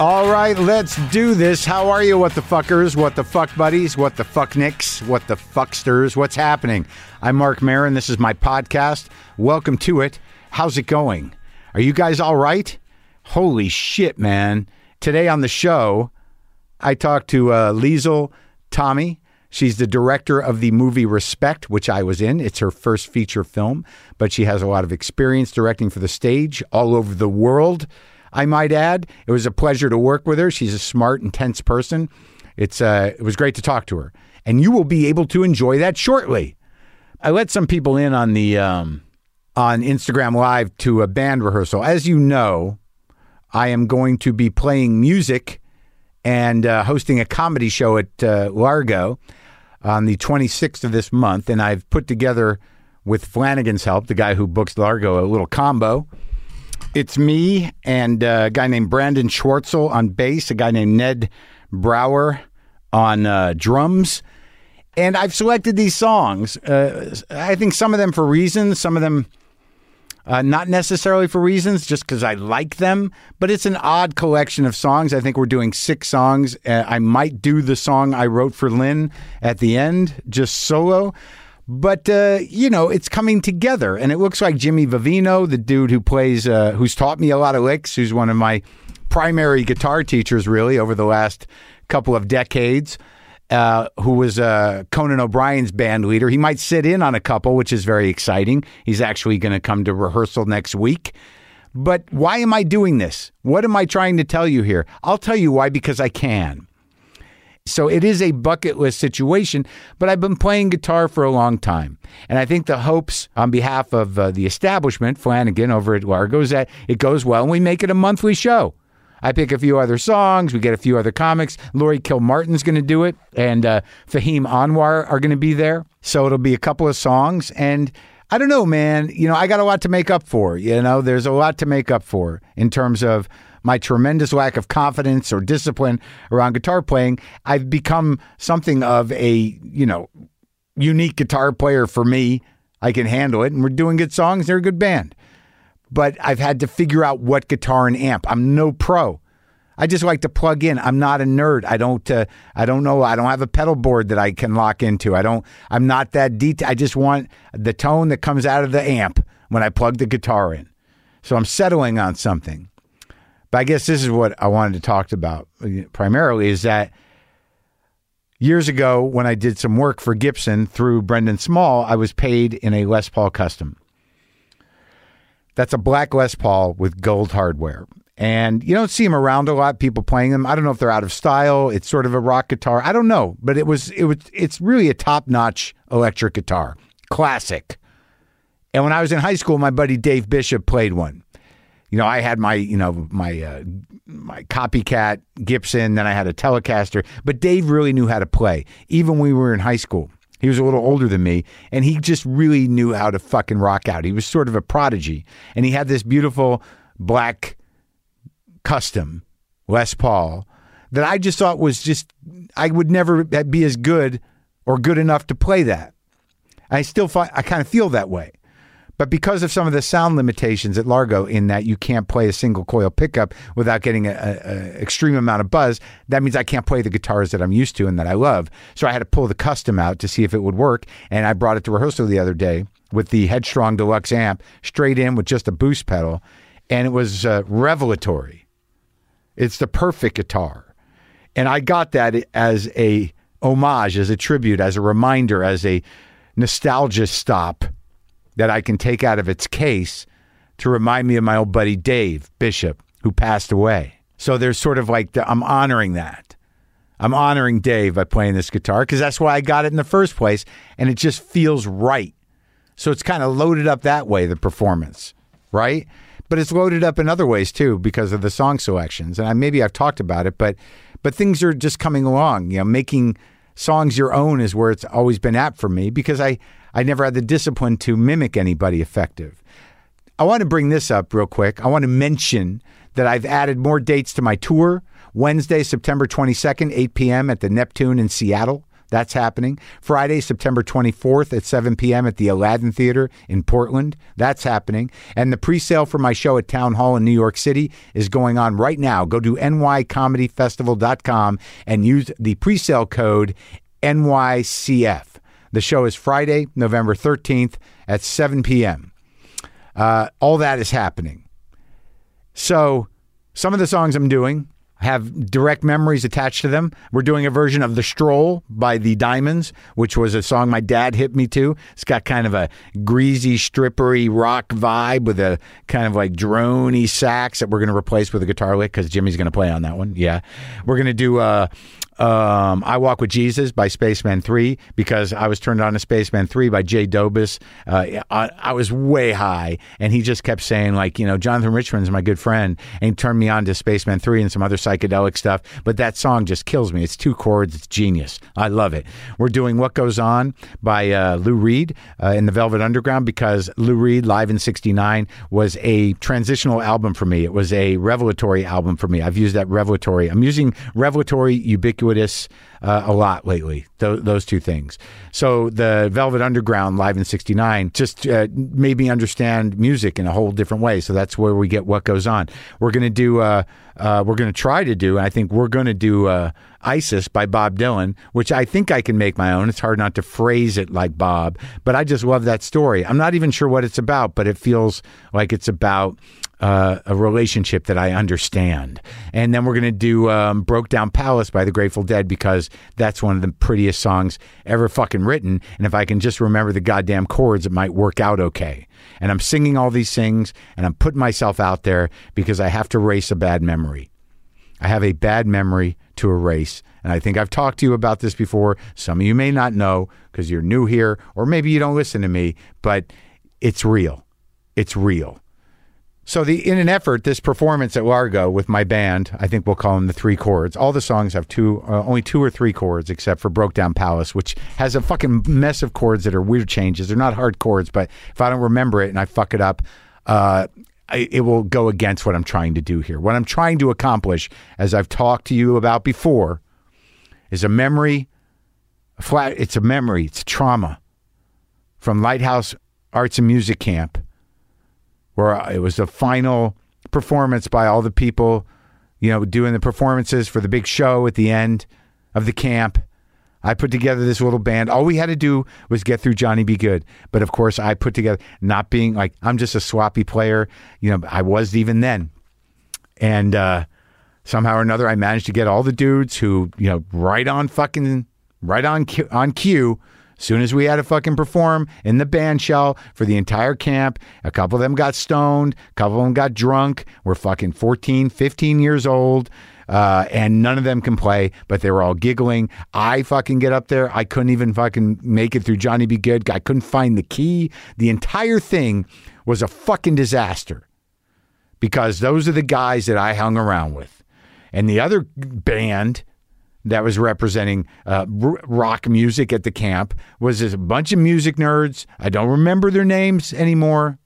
All right, let's do this. How are you, what the fuckers, what the fuck buddies, what the fuck nicks, what the fucksters? What's happening? I'm Marc Maron. This is my podcast. Welcome to it. How's it going? Are you guys all right? Holy shit, man. Today on the show, I talked to uh, Liesl Tommy. She's the director of the movie Respect, which I was in. It's her first feature film, but she has a lot of experience directing for the stage all over the world. I might add, it was a pleasure to work with her. She's a smart, intense person. It's uh, it was great to talk to her, and you will be able to enjoy that shortly. I let some people in on the um, on Instagram Live to a band rehearsal. As you know, I am going to be playing music and uh, hosting a comedy show at uh, Largo on the 26th of this month. And I've put together, with Flanagan's help, the guy who books Largo, a little combo. It's me and uh, a guy named Brandon Schwartzel on bass, a guy named Ned Brower on uh, drums. And I've selected these songs. Uh, I think some of them for reasons, some of them uh, not necessarily for reasons, just because I like them, but it's an odd collection of songs. I think we're doing six songs. Uh, I might do the song I wrote for Lynn at the end, just solo. But uh, you know, it's coming together, and it looks like Jimmy Vivino, the dude who plays, uh, who's taught me a lot of licks, who's one of my primary guitar teachers, really, over the last couple of decades uh, who was uh, Conan O'Brien's band leader. He might sit in on a couple, which is very exciting. He's actually going to come to rehearsal next week. But why am I doing this? What am I trying to tell you here? I'll tell you why because I can. So it is a bucket list situation, but I've been playing guitar for a long time. And I think the hopes on behalf of uh, the establishment, Flanagan over at Largo, is that it goes well and we make it a monthly show. I pick a few other songs. We get a few other comics. Laurie Kilmartin's going to do it, and uh, Fahim Anwar are going to be there. So it'll be a couple of songs. And I don't know, man. You know, I got a lot to make up for. You know, there's a lot to make up for in terms of my tremendous lack of confidence or discipline around guitar playing. I've become something of a, you know, unique guitar player for me. I can handle it, and we're doing good songs. They're a good band but I've had to figure out what guitar and amp. I'm no pro. I just like to plug in. I'm not a nerd. I don't. Uh, I don't know. I don't have a pedal board that I can lock into. I don't. I'm not that detailed. I just want the tone that comes out of the amp when I plug the guitar in. So I'm settling on something. But I guess this is what I wanted to talk about uh, primarily is that years ago when I did some work for Gibson through Brendan Small, I was paid in a Les Paul custom. That's a black Les Paul with gold hardware. And you don't see them around a lot, people playing them. I don't know if they're out of style. It's sort of a rock guitar. I don't know, but it was it was it's really a top-notch electric guitar. Classic. And when I was in high school, my buddy Dave Bishop played one. You know, I had my, you know, my uh, my copycat Gibson, then I had a Telecaster, but Dave really knew how to play even when we were in high school. He was a little older than me, and he just really knew how to fucking rock out. He was sort of a prodigy, and he had this beautiful black custom Les Paul that I just thought was just I would never be as good or good enough to play that. I still find I kind of feel that way. But because of some of the sound limitations at Largo, in that you can't play a single coil pickup without getting an extreme amount of buzz, that means I can't play the guitars that I'm used to and that I love. So I had to pull the custom out to see if it would work. And I brought it to rehearsal the other day with the Headstrong Deluxe amp straight in with just a boost pedal. And it was uh, revelatory. It's the perfect guitar. And I got that as a homage, as a tribute, as a reminder, as a nostalgia stop that I can take out of its case to remind me of my old buddy Dave Bishop, who passed away. So there's sort of like, the, I'm honoring that. I'm honoring Dave by playing this guitar because that's why I got it in the first place. And it just feels right. So it's kind of loaded up that way, the performance, right? But it's loaded up in other ways too because of the song selections. And I, maybe I've talked about it, but but things are just coming along. You know, making songs your own is where it's always been at for me because I I never had the discipline to mimic anybody effective. I want to bring this up real quick. I want to mention that I've added more dates to my tour. Wednesday, September 22nd, 8 p.m. at the Neptune in Seattle. That's happening. Friday, September 24th at 7 p.m. at the Aladdin Theater in Portland. That's happening. And the pre sale for my show at Town Hall in New York City is going on right now. Go to nycomedyfestival.com and use the pre sale code NYCF. The show is Friday, November 13th at 7 p.m. Uh, all that is happening. So, some of the songs I'm doing have direct memories attached to them. We're doing a version of The Stroll by The Diamonds, which was a song my dad hit me to. It's got kind of a greasy, strippery rock vibe with a kind of like droney sax that we're going to replace with a guitar lick because Jimmy's going to play on that one. Yeah. We're going to do uh, um, I Walk with Jesus by Spacemen 3 because I was turned on to Spacemen 3 by Jay Dobis. Uh, I, I, was way high, and he just kept saying, like, you know, Jonathan Richman's my good friend, and he turned me on to Spacemen 3 and some other psychedelic stuff. But that song just kills me. It's two chords, it's genius. I love it. We're doing What Goes On by uh, Lou Reed uh, in the Velvet Underground because Lou Reed, live in 69, was a transitional album for me. It was a revelatory album for me. I've used that revelatory. I'm using revelatory ubiquitous ubiquitous uh, a lot lately. Th- those two things. So the Velvet Underground live in '69 just uh, made me understand music in a whole different way. So that's where we get what goes on. We're to do. Uh, uh, we're to try to do. I think we're to do uh, "Isis" by Bob Dylan, which I think I can make my own. It's hard not to phrase it like Bob, but I just love that story. I'm not even sure what it's about, but it feels like it's about uh, a relationship that I understand. And then we're going to do um, Broke Down Palace by the Grateful Dead because that's one of the prettiest songs ever fucking written. And if I can just remember the goddamn chords, it might work out okay. And I'm singing all these things and I'm putting myself out there because I have to erase a bad memory. I have a bad memory to erase. And I think I've talked to you about this before. Some of you may not know because you're new here, or maybe you don't listen to me, but it's real. It's real. So the in an effort, this performance at Largo with my band, I think we'll call them the three chords. All the songs have two, uh, only two or three chords, except for Broke Down Palace, which has a fucking mess of chords that are weird changes. They're not hard chords, but if I don't remember it and I fuck it up, uh, I, it will go against what I'm trying to do here. What I'm trying to accomplish, as I've talked to you about before, is a memory. A flat. It's a memory. It's trauma from Lighthouse Arts and Music Camp where it was the final performance by all the people, you know, doing the performances for the big show at the end of the camp. I put together this little band. All we had to do was get through Johnny B. Goode. But of course, I put together, not being like, I'm just a swappy player. You know, I was even then. And uh, somehow or another, I managed to get all the dudes who, you know, right on fucking, right on, on cue, Soon as we had to fucking perform in the band shell for the entire camp, a couple of them got stoned, a couple of them got drunk. We're fucking 14, 15 years old. Uh, and none of them can play, but they were all giggling. I fucking get up there. I couldn't even fucking make it through Johnny B. Goode. I couldn't find the key. The entire thing was a fucking disaster because those are the guys that I hung around with. And the other band that was representing uh, rock music at the camp was a bunch of music nerds. I don't remember their names anymore,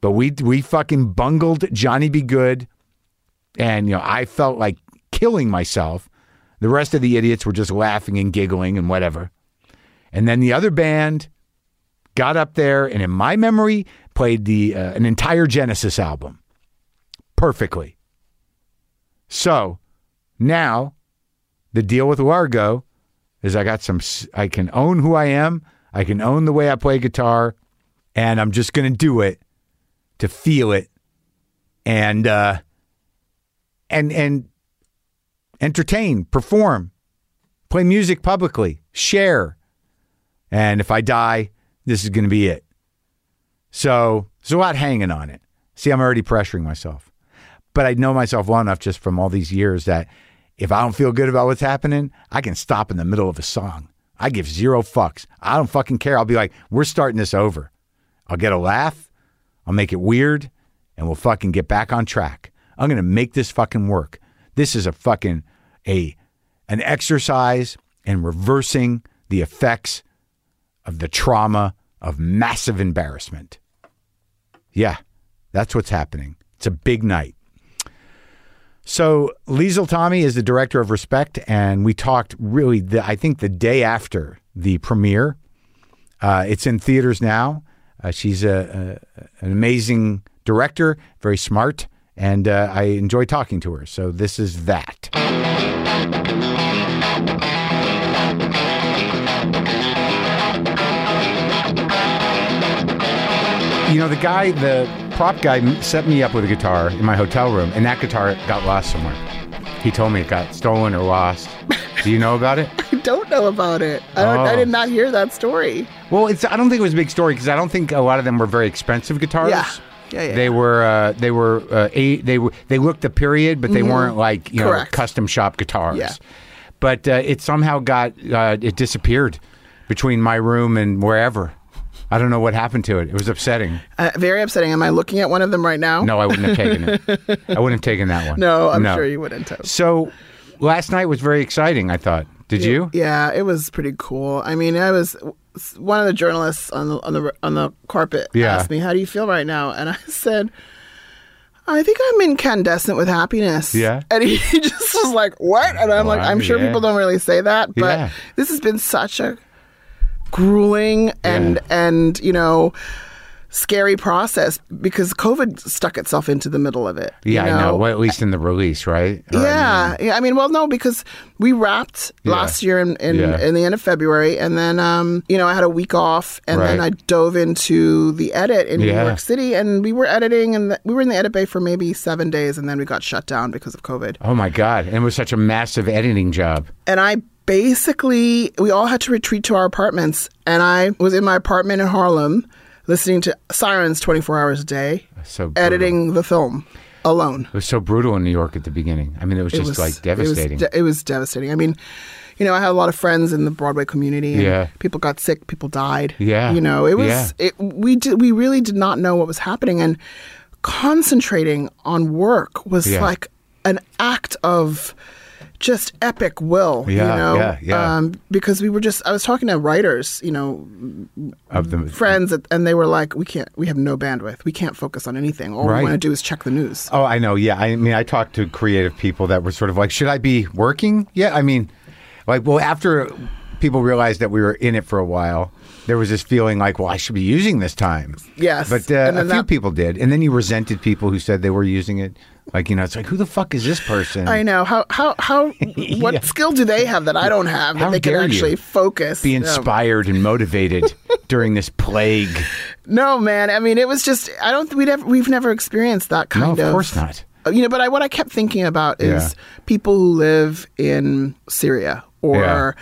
but we we fucking bungled Johnny B. Goode, and you know I felt like killing myself. The rest of the idiots were just laughing and giggling and whatever. And then the other band got up there and, in my memory, played the uh, an entire Genesis album perfectly. So now the deal with Largo is I got some, I can own who I am, I can own the way I play guitar, and I'm just going to do it to feel it and, uh, and, and entertain, perform, play music publicly, share. And if I die, this is going to be it. So there's a lot hanging on it. See, I'm already pressuring myself. But I know myself well enough just from all these years that if I don't feel good about what's happening, I can stop in the middle of a song. I give zero fucks. I don't fucking care. I'll be like, we're starting this over. I'll get a laugh. I'll make it weird and we'll fucking get back on track. I'm going to make this fucking work. This is a fucking a an exercise in reversing the effects of the trauma of massive embarrassment. Yeah, that's what's happening. It's a big night. So Liesl Tommy is the director of Respect, and we talked really. The, I think the day after the premiere, uh, it's in theaters now. Uh, she's a, a, an amazing director, very smart, and uh, I enjoy talking to her. So this is that. You know, the guy, the prop guy, set me up with a guitar in my hotel room, and that guitar got lost somewhere. He told me it got stolen or lost. Do you know about it? I don't know about it. I, don't, I Oh. did not hear that story. Well, it's. I don't think it was a big story because I don't think a lot of them were very expensive guitars. Yeah. Yeah, yeah, They were. Uh, they were. Uh, a, they were. They looked the period, but they weren't like you know Mm-hmm. Custom shop guitars. Yeah. But uh, it somehow got. Uh, it disappeared between my room and wherever. I don't know what happened to it. It was upsetting. Uh, very upsetting. Am I looking at one of them right now? No, I wouldn't have taken it. I wouldn't have taken that one. No, I'm sure you wouldn't have. So last night was very exciting. I thought. Did you? Yeah, it was pretty cool. I mean, I was one of the journalists on the on the on the carpet Yeah. asked me, "How do you feel right now?" And I said, "I think I'm incandescent with happiness." Yeah. and he just was like, "What?" And I'm like, "I'm sure yeah. people don't really say that, but Yeah. this has been such a grueling and and you know." Scary process because COVID stuck itself into the middle of it. you Yeah, I know. Well, at least in the release, right? Or, I yeah, yeah. I mean, well, no, because we wrapped Yeah. last year in in, Yeah. in the end of February, and then um, you know I had a week off, and then I dove into the edit in Yeah. New York City, and we were editing, and the, we were in the edit bay for maybe seven days, and then we got shut down because of COVID. Oh my god! And it was such a massive editing job. And I basically, we all had to retreat to our apartments, and I was in my apartment in Harlem, listening to sirens twenty four hours a day, So editing the film alone. It was so brutal in New York at the beginning. I mean, it was just like devastating. It was, de- it was devastating. I mean, you know, I had a lot of friends in the Broadway community. And Yeah. People got sick. People died. Yeah. You know, it was. Yeah. It, we did. We really did not know what was happening, and concentrating on work was Yeah. like an act of just epic will. Yeah, You know. yeah, yeah. Um, because we were just. I was talking to writers. You know, of the friends, and they were like, "We can't. We have no bandwidth. We can't focus on anything. All Right. we want to do is check the news." Oh, I know. Yeah, I mean, I talked to creative people that were sort of like, "Should I be working?" Yeah, I mean, like, well, after people realized that we were in it for a while, there was this feeling like, "Well, I should be using this time." Yes. but uh, a few that- people did, and then you resented people who said they were using it. Like, you know, it's like, who the fuck is this person? I know how how how what Yeah. skill do they have that I don't have that How they can actually focus? Be inspired and motivated during this plague. no, man. I mean, it was just I don't we never we've never experienced that kind No, of. of course not. Uh, You know, but I, what I kept thinking about is Yeah. people who live in Syria or Yeah.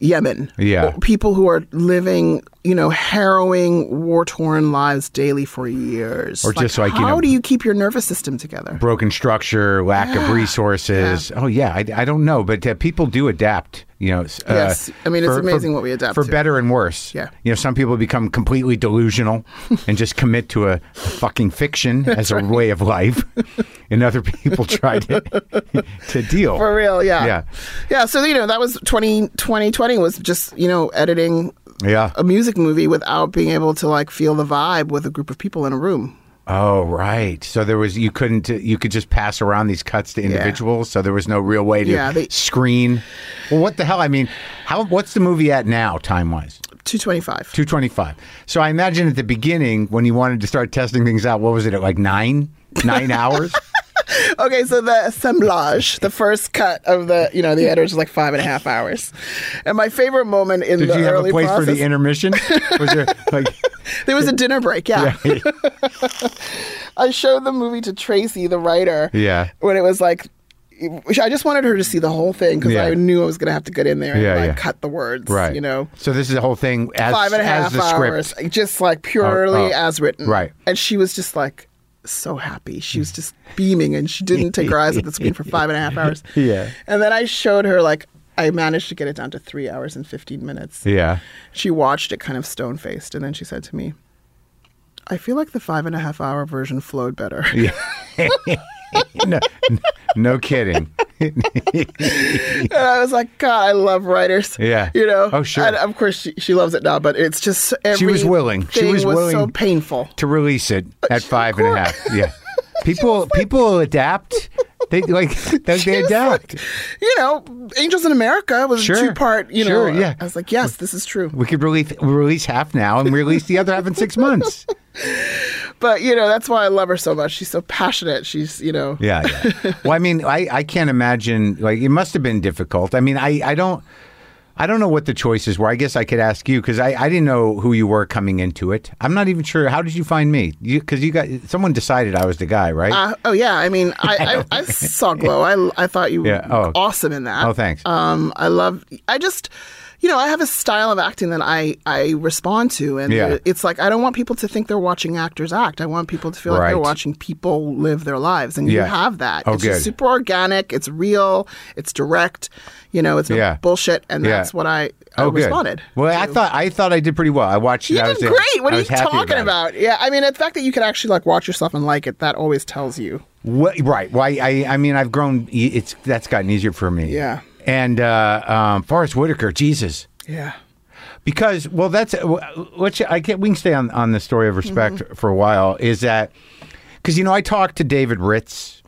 Yemen. Yeah. People who are living, you know, harrowing, war torn lives daily for years. Or just like, you how know- do you keep your nervous system together? broken structure, lack of resources. Oh yeah, I, I don't know, but uh, people do adapt. You know, uh, Yes. I mean, it's amazing what we adapt for to. better and worse. Yeah. you know, some people become completely delusional and just commit to a, fucking fiction as a way of life, and other people try to to deal. For real, yeah. Yeah. Yeah, so you know, that was 20, 2020 was just, you know, editing yeah. a music movie without being able to like feel the vibe with a group of people in a room. Oh right. So there was you couldn't you could just pass around these cuts to individuals. So there was no real way to Yeah, they- screen. Well, what the hell? I mean, how? What's the movie at now, time wise? 225. 225. So I imagine at the beginning when you wanted to start testing things out, what was it at like nine? Nine hours? Okay, so the assemblage, the first cut of the, you know, the editors is like five and a half hours. And my favorite moment in Did the you have early a place process, for the intermission? Was there like there was a dinner break, yeah. I showed the movie to Tracey, the writer, Yeah. when it was like, I just wanted her to see the whole thing because Yeah. I knew I was going to have to get in there and Yeah, like yeah. cut the words, right? you know. So this is the whole thing as five and a half as the hours, script. just like purely Oh, oh. as written. Right. And she was just like so happy. She was just beaming, and she didn't take her eyes off the screen for five and a half hours. Yeah. And then I showed her like I managed to get it down to three hours and fifteen minutes. Yeah. She watched it kind of stone faced, and then she said to me. I feel like the five and a half hour version flowed better. no, no kidding. and I was like, God, I love writers. Yeah. You know? Oh, sure. And of course, she, she loves it now, but it's just She was willing. She thing was so painful. to release it at five and a half. Yeah. People people adapt. They like they, they adapt. like, you know, Angels in America was Sure. a two part. You know, Sure, yeah. I was like, yes, this is true. we could release release half now and release the other half in six months. But you know, that's why I love her so much. She's so passionate. She's you know, Yeah, yeah. Well, I mean, I, I can't imagine. Like, it must have been difficult. I mean, I, I don't. I don't know what the choices were. I guess I could ask you because I, I didn't know who you were coming into it. I'm not even sure. How did you find me? Because you, got someone decided I was the guy, right? Uh, oh yeah, I mean, I, I, I saw Glow. I, I thought you Yeah, were oh. awesome in that. Oh, thanks. Um, I love. I just, you know, I have a style of acting that I I respond to, and Yeah. it's like I don't want people to think they're watching actors act. I want people to feel like they're watching people live their lives, and you have that. Oh, it's good. super organic. It's real. It's direct. You know, it's no Yeah. bullshit, and Yeah. that's what I, I oh, good. responded. Well, I thought I thought I did pretty well. I watched. You I did was, great. What I are you talking it. about? Yeah, I mean, the fact that you can actually like watch yourself and like it, that always tells you. What, right. Well, I, I, I mean, I've grown. It's that's gotten easier for me. Yeah. And uh, um, Forest Whitaker, Jesus. Yeah. Because well, that's which I can we can stay on on the story of respect Mm-hmm. for a while. Is that because you know I talked to David Ritz,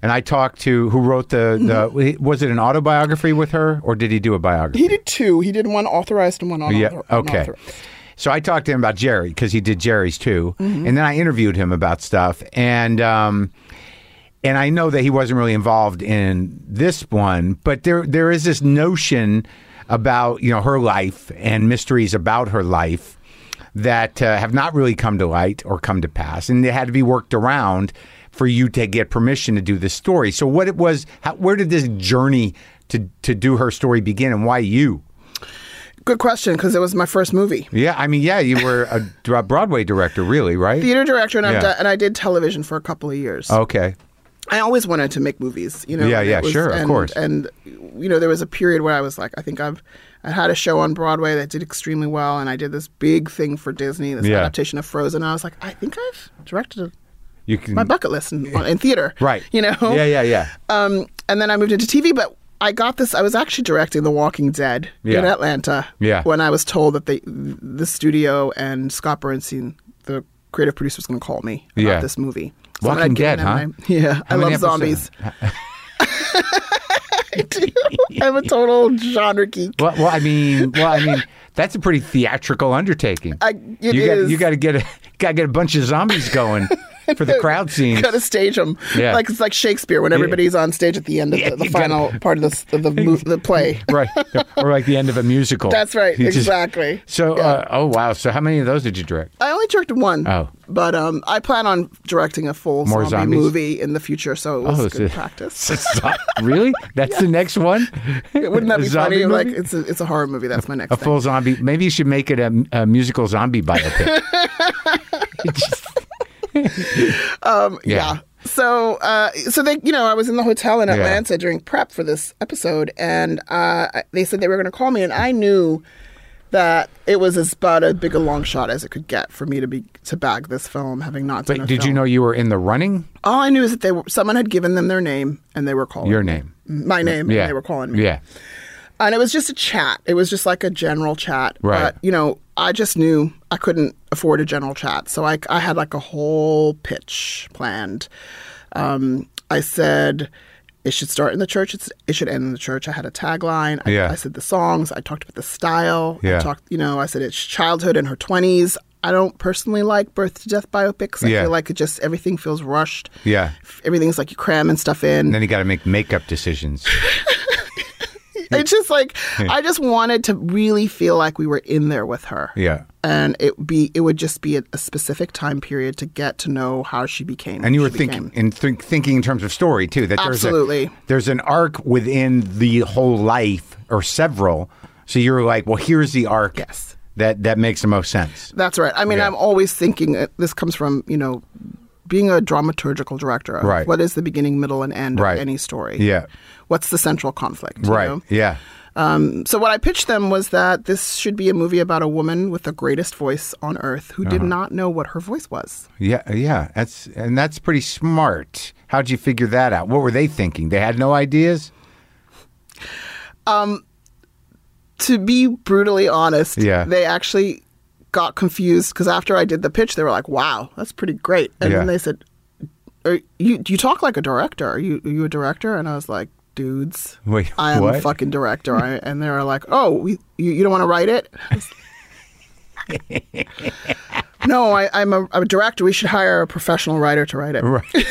and I talked to who wrote the the was it an autobiography with her or did he do a biography? Mm-hmm. He did two. He did one authorized and one unauthor- Yeah. Okay. unauthorized. So I talked to him about Jerry because he did Jerry's too, Mm-hmm. and then I interviewed him about stuff, and um, and I know that he wasn't really involved in this one, but there there is this notion about you know her life and mysteries about her life that uh, have not really come to light or come to pass, and they had to be worked around for you to get permission to do this story. So what it was, how, where did this journey to to do her story begin, and why you? Good question, because it was my first movie. Yeah, I mean, yeah, you were a Broadway director, really, right? Theater director, and, Yeah. Done, and I did television for a couple of years. Okay. I always wanted to make movies, you know. Yeah, yeah, was- sure, of and, course. And you know, there was a period where I was like, I think I've I had a show on Broadway that did extremely well, and I did this big thing for Disney, this Yeah. adaptation of Frozen. And I was like, I think I've directed a, You can my bucket list in, in theater, right. You know, Yeah, yeah, yeah. Um, and then I moved into TV, but I got this. I was actually directing The Walking Dead in Atlanta. Yeah. When I was told that the the studio and Scott Bernstein, the creative producer, was going to call me about Yeah. this movie. Walking Dead, huh? my- yeah, How I love zombies. I do. I'm a total genre geek. Well, well, I mean, well, I mean, that's a pretty theatrical undertaking. I- you got you got to get a got to get a bunch of zombies going for the crowd scenes. Got to stage them. Yeah. Like it's like Shakespeare when everybody's on stage at the end of Yeah, the, the you gotta- final part of the of the, the play. right, or like the end of a musical. That's right. You just- exactly. So, Yeah. uh, oh wow! So, how many of those did you direct? I only directed one. Oh. But um, I plan on directing a full More zombie zombies? movie in the future, so it was Oh, good so- practice. really? That's the next one. Wouldn't that be funny? Like it's a it's a horror movie. That's my next a thing. full zombie. Maybe you should make it a, a musical zombie biopic. Um, Yeah. yeah. So, uh, so they, you know, I was in the hotel in Yeah. Atlanta during prep for this episode, and uh, they said they were going to call me, and I knew that it was as about as big a long shot as it could get for me to be to bag this film, having not done. but did you know you were in the running? All I knew is that they were someone had given them their name, and they were calling Your me. name. my name, Yeah. and they were calling me. Yeah. And it was just a chat. It was just like a general chat. Right. But, you know, I just knew I couldn't afford a general chat. So I, I had like a whole pitch planned. Um, I said it should start in the church. It's, it should end in the church. I had a tagline. I, Yeah. I said the songs. I talked about the style. Yeah. I talked, you know, I said it's childhood in her 20s. I don't personally like birth to death biopics. I Yeah. feel like it just, everything feels rushed. Yeah. Everything's like you cramming stuff in. And then you got to make makeup decisions. it's just like I just wanted to really feel like we were in there with her. Yeah. And it be it would just be a, a specific time period to get to know how she became. And you were thinking became. in think, thinking in terms of story too. That there's Absolutely. a, there's an arc within the whole life or several. So you were like, well, here's the arc. Yes. That that makes the most sense. That's right. I mean, Yeah. I'm always thinking uh, this comes from you know being a dramaturgical director. of Right. What is the beginning, middle, and end Right. of any story? Yeah. What's the central conflict? you Right. know? Yeah. Um, so what I pitched them was that this should be a movie about a woman with the greatest voice on earth who Uh-huh. did not know what her voice was. Yeah. Yeah. That's and that's pretty smart. How'd you figure that out? What were they thinking? They had no ideas. Um, to be brutally honest, Yeah. they actually got confused because after I did the pitch, they were like, "Wow, that's pretty great," and Yeah. then they said, you you talk like a director. Are you are you a director?" And I was like, "Dudes, Wait, I am a fucking director." I, and they were like, "Oh, we, you you don't want to write it?" No, I, I'm a, I'm a director. We should hire a professional writer to write it. Right.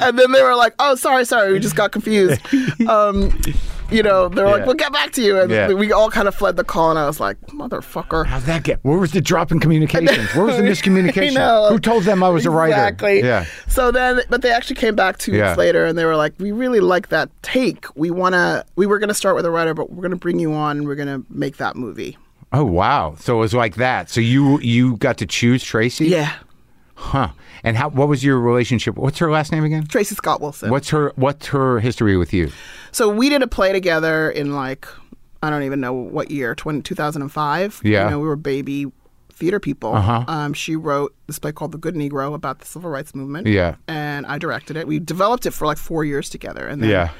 And then they were like, "Oh, sorry, sorry, we just got confused." Um, you know, they were Yeah. like, "We'll get back to you," and Yeah. we all kind of fled the call. And I was like, "Motherfucker." How'd that get? Where was the drop in communications? Where was the miscommunication? Know. Who told them I was a writer? Exactly. Yeah. So then, but they actually came back two Yeah. weeks later, and they were like, "We really like that take. We wanna. We were gonna start with a writer, but we're gonna bring you on. and We're gonna make that movie." Oh wow! So it was like that. So you you got to choose Tracey? Yeah, Huh? And how? What was your relationship? What's her last name again? Tracey Scott Wilson. What's her What's her history with you? So we did a play together in like I don't even know what year, 20, 2005. Yeah. you know, we were baby theater people. Uh-huh. Um, she wrote this play called The Good Negro about the civil rights movement. Yeah. and I directed it. We developed it for like four years together, and then Yeah.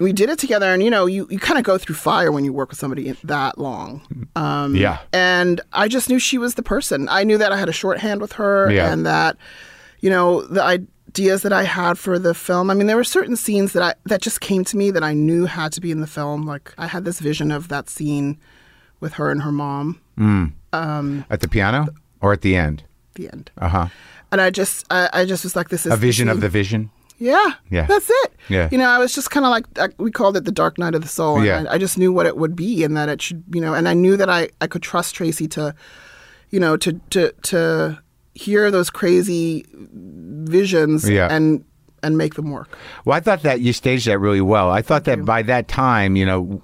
We did it together and you know you, you kind of go through fire when you work with somebody that long um, Yeah. and i just knew she was the person i knew that i had a shorthand with her Yeah. and that you know the ideas that i had for the film i mean there were certain scenes that i that just came to me that i knew had to be in the film like i had this vision of that scene with her and her mom At the piano or at the end? the end Uh huh. and i just i, I just was like this is A vision of the vision. Yeah. Yeah. That's it. Yeah. You know, I was just kind of like, uh, we called it the dark night of the soul. And Yeah. I, I just knew what it would be and that it should, you know, and I knew that I, I could trust Tracey to, you know, to, to, to hear those crazy visions Yeah. and, and make them work. Well, I thought that you staged that really well. I thought that by that time, you know,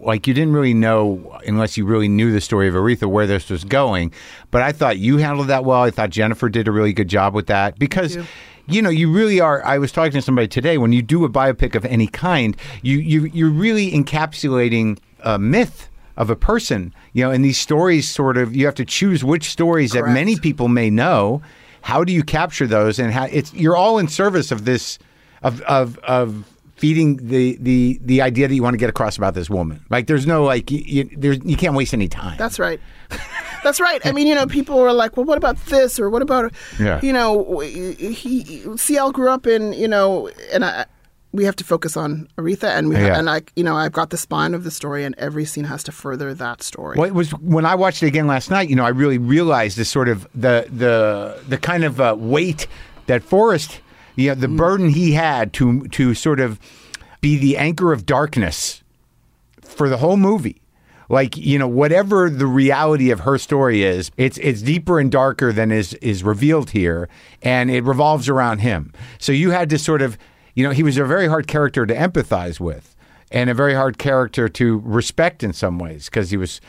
like you didn't really know unless you really knew the story of Aretha where this was going. But I thought you handled that well. I thought Jennifer did a really good job with that because. you. You know, you really are. I was talking to somebody today. When you do a biopic of any kind, you you you're really encapsulating a myth of a person. You know, and these stories sort of you have to choose which stories that many people may know. How do you capture those? And how it's you're all in service of this of of of feeding the the the idea that you want to get across about this woman. Like there's no like you, you, there's you can't waste any time. That's right. That's right. I mean, you know, people were like, "Well, what about this?" or "What about?" Yeah. You know, he, CL grew up in, you know, and I. We have to focus on Aretha, and we Yeah. and I, you know, I've got the spine of the story, and every scene has to further that story. Well, it was when I watched it again last night. You know, I really realized the sort of the the the kind of uh, weight that Forest, you know, the burden he had to to sort of be the anchor of darkness for the whole movie. Like you know, whatever the reality of her story is, it's it's deeper and darker than is is revealed here, and it revolves around him. So you had to sort of, you know, he was a very hard character to empathize with, and a very hard character to respect in some ways because he was,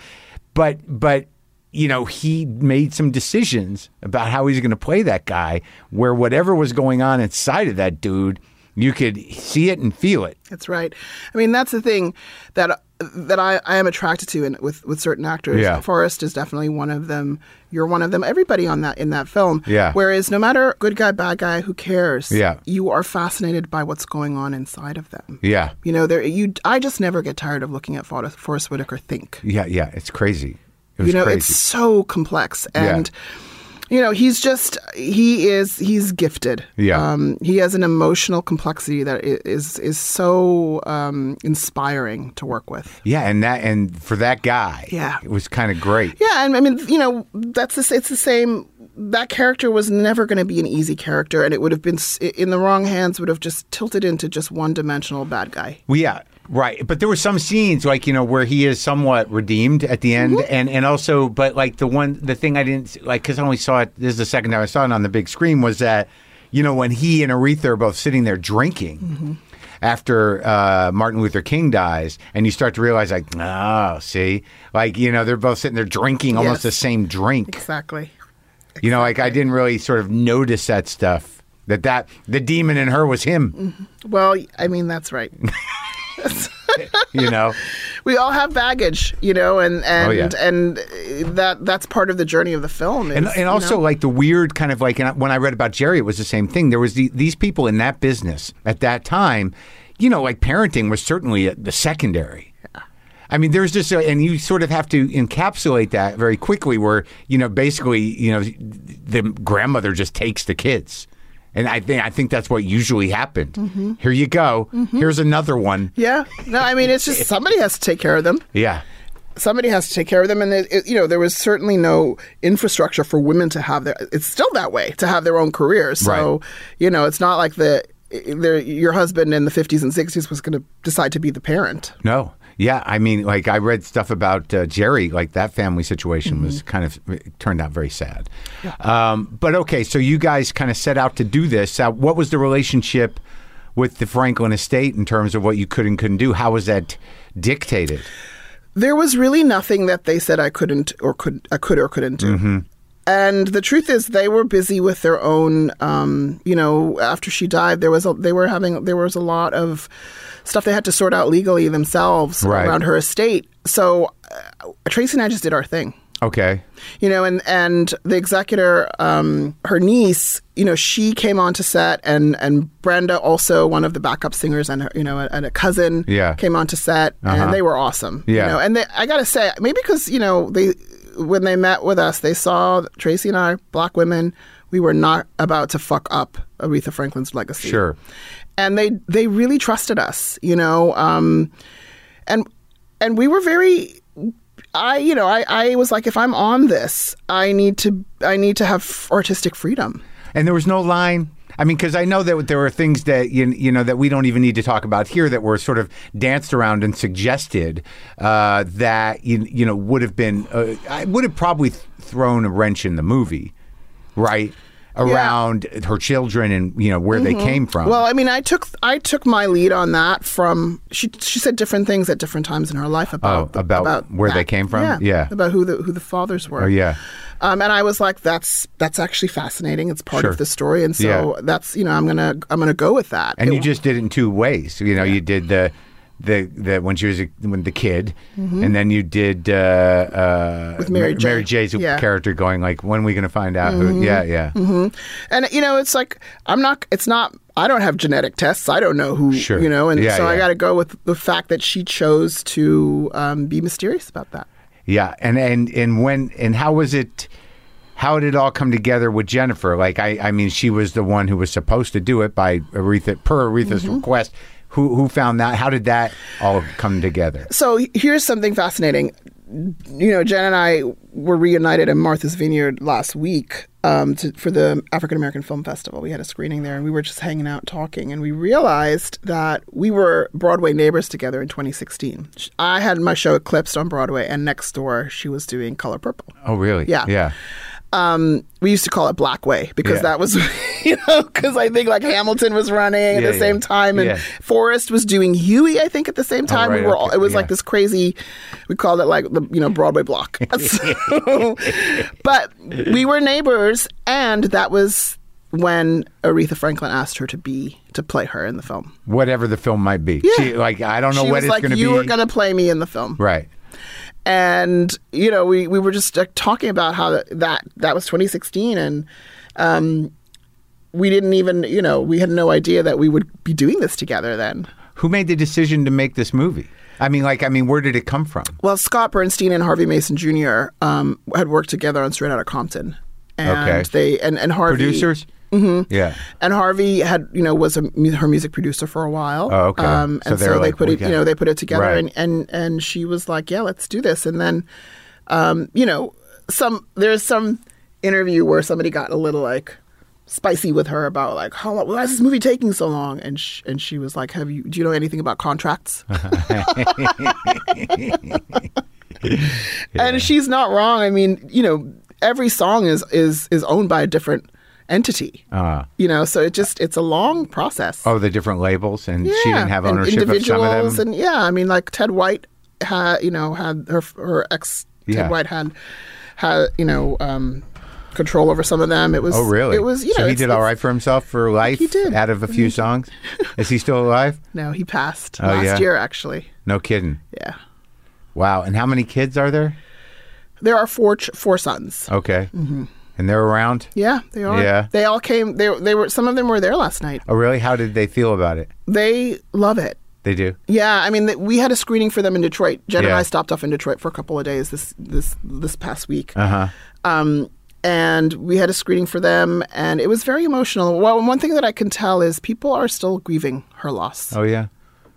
but but you know he made some decisions about how he's going to play that guy, where whatever was going on inside of that dude, you could see it and feel it. That's right. I mean, that's the thing that that I, I am attracted to in, with with certain actors. Yeah. Forest is definitely one of them. You're one of them. Everybody on that in that film. Yeah. Whereas no matter good guy, bad guy, who cares? Yeah. You are fascinated by what's going on inside of them. Yeah. You know, there you. I just never get tired of looking at Forest, Forest Whitaker think. Yeah, yeah, it's crazy. It was you know, crazy. it's so complex Yeah. You know, he's just he is he's gifted. Yeah. Um, he has an emotional complexity that is is is so um, inspiring to work with. yeah, and that and for that guy, Yeah. it was kind of great. Yeah, and I mean, you know, that's the, it's the same. That character was never going to be an easy character, and it would have been in the wrong hands. Would have just tilted into just one dimensional bad guy. Well, yeah, right. But there were some scenes like you know where he is somewhat redeemed at the end, Mm-hmm. and and also, but like the one, the thing I didn't like because I only saw it. This is the second time I saw it on the big screen. Was that you know when he and Aretha are both sitting there drinking. Mm-hmm. After uh, Martin Luther King dies, and you start to realize, like, oh, see, like you know, they're both sitting there drinking almost Yes. the same drink. Exactly. You know, like I didn't really sort of notice that stuff. That that the demon in her was him. Well, I mean, that's right. You know. we all have baggage, you know, and oh, and Oh, yeah. and that that's part of the journey of the film. Is, and, and you also know? like the weird kind of like and when I read about Jerry, it was the same thing. There was the, these people in that business at that time. You know, like parenting was certainly the secondary. I mean, there's just a, and you sort of have to encapsulate that very quickly. Where you know, basically, you know, the grandmother just takes the kids. And I think I think that's what usually happened. Mm-hmm. Here you go. Here's another one. Yeah. No, I mean, it's just somebody has to take care of them. Yeah. Somebody has to take care of them, and it, it- you know there was certainly no infrastructure for women to have their. It's still that way to have their own careers. So Right. you know, it's not like the, your husband in the fifties and sixties was going to decide to be the parent. No. Yeah, I mean, like I read stuff about uh, Jerry, like that family situation was kind of turned out very sad. Um, but okay, so you guys kind of set out to do this. Uh, what was the relationship with the Franklin estate in terms of what you could and couldn't do? How was that dictated? There was really nothing that they said I couldn't or could I could or couldn't do. And the truth is, they were busy with their own. Um, you know, after she died, there was a, they were having there was a lot of stuff they had to sort out legally themselves Right. around her estate. So uh, Tracey and I just did our thing. Okay. you know and and the executor um her niece you know she came onto set and and brenda also one of the backup singers and her you know and a cousin Yeah. came onto set Uh-huh. and they were awesome Yeah. you know and they, i gotta say maybe because you know they when they met with us they saw tracey and i black women we were not about to fuck up aretha franklin's legacy Sure. and they they really trusted us you know um and and we were very i you know i i was like if i'm on this i need to i need to have artistic freedom And there was no line. I mean, because I know that there were things that you, you know that we don't even need to talk about here that were sort of danced around and suggested uh, that you, you know would have been uh, I would have probably th- thrown a wrench in the movie, right? Around her children and you know where they came from. well i mean i took i took my lead on that from she she said different things at different times in her life about Oh, about where they came from? yeah, Yeah. about who the who the fathers were oh yeah, Um, and I was like, "That's that's actually fascinating. It's part Sure. of the story." And so Yeah. that's you know I'm gonna I'm gonna go with that. and It- you just did it in two ways. You know, you did the. The, the when she was a, when the kid, and then you did uh, uh, Mm-hmm. With Mary J. Mary J's Yeah. Mm-hmm. character going like, when are we going to find out? Who, yeah, yeah. And you know, it's like I'm not. It's not. I don't have genetic tests. I don't know who. Sure. You know, and Yeah, so I got to go with the fact that she chose to um, be mysterious about that. Yeah, and and and when and how was it? How did it all come together with Jennifer? Like, I, I mean, she was the one who was supposed to do it by Aretha per Aretha's Mm-hmm. request. Who who found that? How did that all come together? So here's something fascinating. You know, Jen and I were reunited in Martha's Vineyard last week um, to, for the African American Film Festival. We had a screening there, and we were just hanging out talking, and we realized that we were Broadway neighbors together in 2016. I had my show Eclipsed on Broadway, and next door she was doing Color Purple. Oh, really? Yeah. yeah. Um, we used to call it Black Way because Yeah. that was, you know, because I think like Hamilton was running at Yeah, the same time, and Yeah. Forest was doing Hughie, I think, at the same time. right, we were all, okay, it was yeah. like this crazy. We called it like the you know Broadway block. So- but we were neighbors, and that was when Aretha Franklin asked her to be to play her in the film. Whatever the film might be. Yeah. She, like, I don't know she what it's like, going to be. "You were going to play me in the film." right. And you know we, we were just like, talking about how that, that that was 2016 and um, we didn't even you know we had no idea that we would be doing this together then Who made the decision to make this movie? I mean, like, I mean, where did it come from? well scott bernstein and harvey mason jr um, had worked together on straight outta compton and Okay. they and, and harvey Producers. Mm-hmm. Yeah. and Harvey had, you know, was a, her music producer for a while. Oh, okay. Um, So and they so they like, put it, you know, they put it together, Right. and, and and she was like, "Yeah, let's do this." And then, um, you know, some there's some interview where somebody got a little like spicy with her about like how long, why is this movie taking so long? And sh- and she was like, "Have you do you know anything about contracts?" And she's not wrong. I mean, you know, every song is is is owned by a different entity. Uh, You know, so it just it's a long process. oh, the different labels, and she didn't have and ownership of some of individuals them. and yeah, I mean like Ted White had you know had her her ex Yeah. Ted White had had you know um, control over some of them. It was oh, really? It was you so know he did all right for himself for life. he did. out of a few songs. Is he still alive? No, he passed Oh, last yeah? year actually. No kidding. Yeah, Wow. And how many kids are there? there are four ch- four sons. Okay. Mm-hmm. And they're around? Yeah, they are. Yeah. they all came. They they were some of them were there last night. Oh, really? How did they feel about it? They love it. They do? Yeah, I mean, th- we had a screening for them in Detroit. Jen and I stopped off in Detroit for a couple of days this this this past week. Uh huh. um, and we had a screening for them, and it was very emotional. Well, one thing that I can tell is people are still grieving her loss. Oh yeah,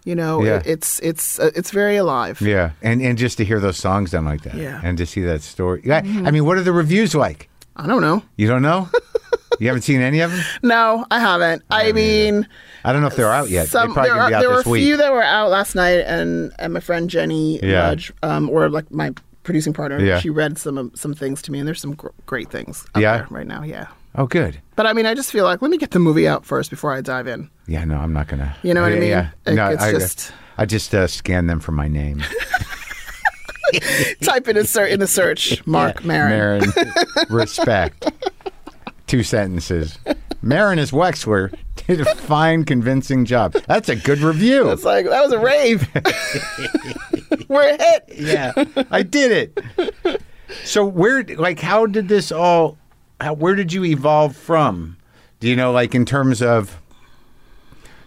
You know, Yeah. it, it's it's uh, it's very alive. yeah, and and just to hear those songs done like that, Yeah. and to see that story. Yeah, I mean, what are the reviews like? I don't know. You don't know? you haven't seen any of them? No, I haven't. I mean, I don't know if they're out yet. some they probably there, are, be out there were a week. few that were out last night, and and my friend Jenny Yeah. Um, or like my producing partner, Yeah. she read some some things to me, and there's some gr- great things out Yeah? there right now. Yeah. oh, good. But I mean, I just feel like let me get the movie out first before I dive in. Yeah, no, I'm not gonna. You know what I mean? Yeah, Like, no, it's I, just- I just uh, scan them for my name. Type in a ser- in the search, Marc Maron. Marin, respect. Two sentences. Maron is Wexler did a fine, convincing job. That's a good review. It's like that was a rave. We're hit. yeah, I did it. So where, like, how did this all? How, where did you evolve from? Do you know, like, in terms of?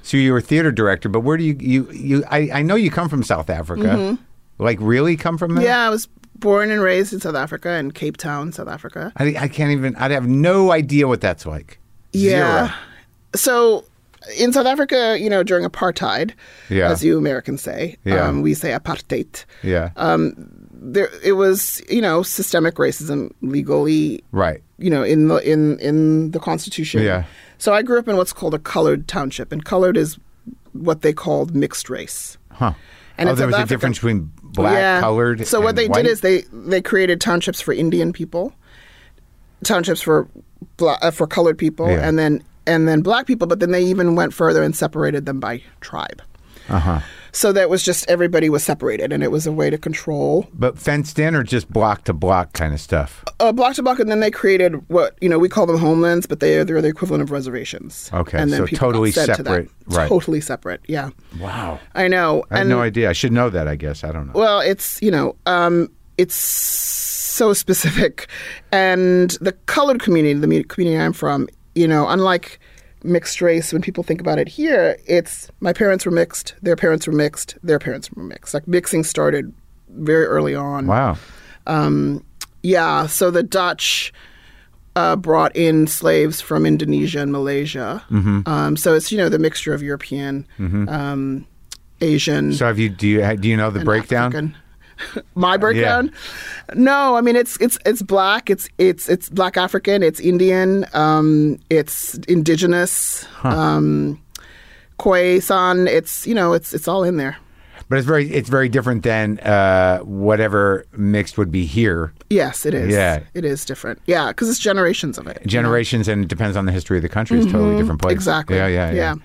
So you were a theater director, but where do you you you? I, I know you come from South Africa. Mm-hmm. Like, really come from there? Yeah, I was born and raised in South Africa in Cape Town, South Africa. I, I can't even. I'd have no idea what that's like. Yeah. Zero. So in South Africa, you know, during apartheid, Yeah. as you Americans say, Yeah. um, we say apartheid. Yeah. Um, there, it was, you know, systemic racism legally, right. you know, in the in in the Constitution. Yeah. So I grew up in what's called a colored township, and colored is what they called mixed race. Huh. And oh, there South was a difference between black, Yeah. colored. So what they white? did is they they created townships for Indian people, townships for bla- uh, for colored people, Yeah. and then and then black people. But then they even went further and separated them by tribe. Uh huh. So that was just everybody was separated, and it was a way to control But fenced in or just block to block kind of stuff. uh, block to block. And then they created what you know we call them homelands, but they they're the equivalent of reservations. Okay, and then so people totally sent to separate, right. Totally separate. Yeah, Wow. I know. I had and no idea. I should know that. I guess I don't know. Well, it's you know, um, it's so specific, and the colored community, the community I'm from, you know, unlike mixed race, when people think about it here, it's my parents were mixed, their parents were mixed, their parents were mixed. Like mixing started very early on. wow. Yeah, so the Dutch. Uh, brought in slaves from Indonesia and Malaysia, Mm-hmm. um, so it's you know the mixture of European, um, Asian, So have you? Do you? Do you know the breakdown? African. My breakdown? No, I mean it's it's it's black, it's it's it's black African, it's Indian, um, it's indigenous, um, Khoisan. It's you know it's it's all in there. But it's very. It's very different than uh, whatever mixed would be here. Yes, it is. Yeah. it is different. Yeah, because it's generations of it. you know? Generations, and it depends on the history of the country. It's totally different place. Mm-hmm. Exactly. Yeah. Yeah. Yeah.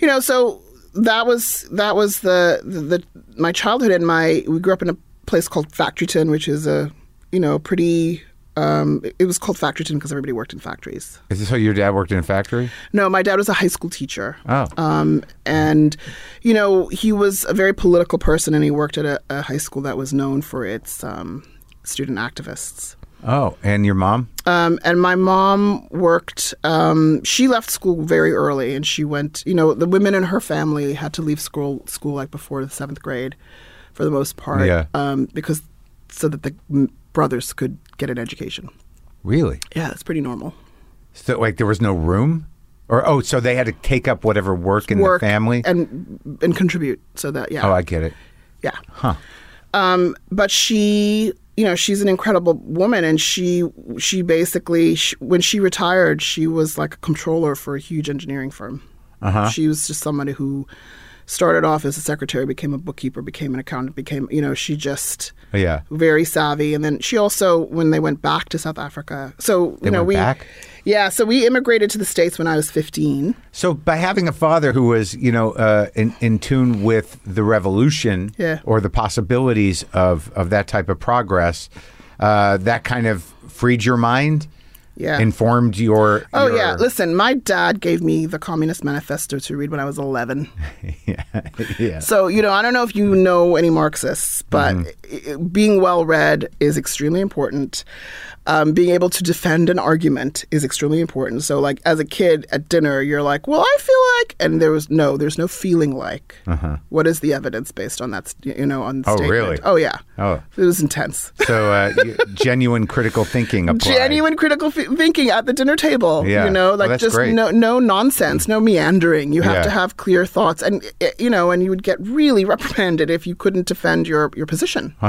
You know, so that was that was the, the the my childhood and my we grew up in a place called Factreton, which is a you know pretty. Um, it- it was called Factreton because everybody worked in factories. Is this how your dad worked in a factory? No, my dad was a high school teacher. Oh. Um, and, you know, he was a very political person and he worked at a, a high school that was known for its um, student activists. Oh, and your mom? Um, and my mom worked, um, she left school very early and she went, you know, the women in her family had to leave school, school like before the seventh grade for the most part. Yeah. Um, because so that the brothers could get an education. Really? Yeah, it's pretty normal. So, like, there was no room, or oh, so they had to take up whatever work in Work the family. and and contribute so that yeah oh, I get it. yeah Huh. um but she you know she's an incredible woman and she she basically sh when she retired she was like a controller for a huge engineering firm Uh-huh. she was just somebody who started off as a secretary became a bookkeeper became an accountant became you know she just Yeah. very savvy and then she also when they went back to south africa so They you know went we back? yeah so we immigrated to the states when i was 15 So by having a father who was, you know, uh, in in tune with the revolution Yeah. or the possibilities of of that type of progress, uh, that kind of freed your mind Yeah. informed your. Oh your- yeah, listen, my dad gave me the Communist Manifesto to read when I was 11. yeah, yeah. So, you know, I don't know if you know any Marxists, but Mm-hmm. being well read is extremely important. Um, being able to defend an argument is extremely important. So, like, as a kid at dinner, you're like, well, I feel like, and there was no, there's no feeling like. What is the evidence based on that, you know, on the Uh-huh. Oh, statement? really? Oh, yeah. Oh. It was intense. So uh, genuine critical thinking applied. Genuine critical f- thinking at the dinner table. Yeah. You know, like that's just great. no no nonsense, no meandering. You have Yeah. to have clear thoughts, and eh, you know, and you would get really reprimanded if you couldn't defend your your position.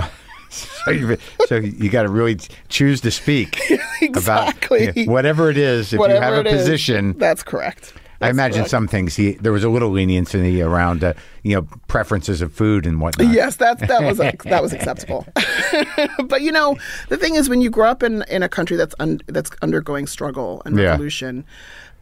So you, so you got to really choose to speak exactly. about yeah, whatever it is. If Whatever you have a is, position, that's correct. I imagine correct. some things. He there was a little leniency around, uh, you know, preferences of food and whatnot. Yes, that's that was that was acceptable. but you know, the thing is, when you grow up in, in a country that's un, that's undergoing struggle and Yeah. revolution,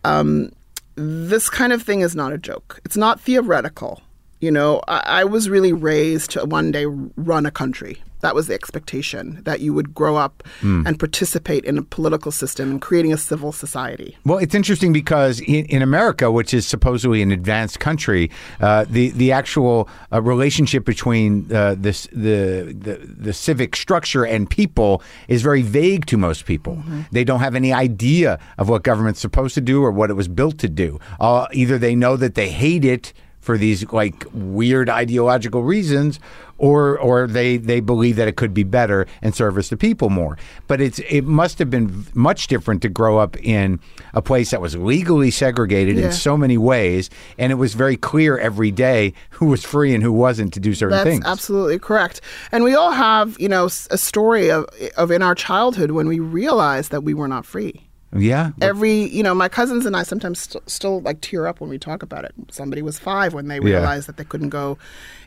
um, this kind of thing is not a joke. It's not theoretical. You know, I, I was really raised to one day run a country. That was the expectation that you would grow up Hmm. and participate in a political system and creating a civil society. Well, it's interesting because in, in America, which is supposedly an advanced country, uh, the the actual uh, relationship between uh, this the, the the civic structure and people is very vague to most people. They don't have any idea of what government's supposed to do or what it was built to do. Uh, either they know that they hate it for these like weird ideological reasons or or they they believe that it could be better and service the people more but it's it must have been much different to grow up in a place that was legally segregated Yeah. in so many ways and it was very clear every day who was free and who wasn't to do certain That's things absolutely correct. And we all have, you know, a story of of in our childhood when we realized that we were not free. Yeah Every, you know, my cousins and I sometimes st- still like tear up when we talk about it. Somebody was five when they Yeah. realized that they couldn't go,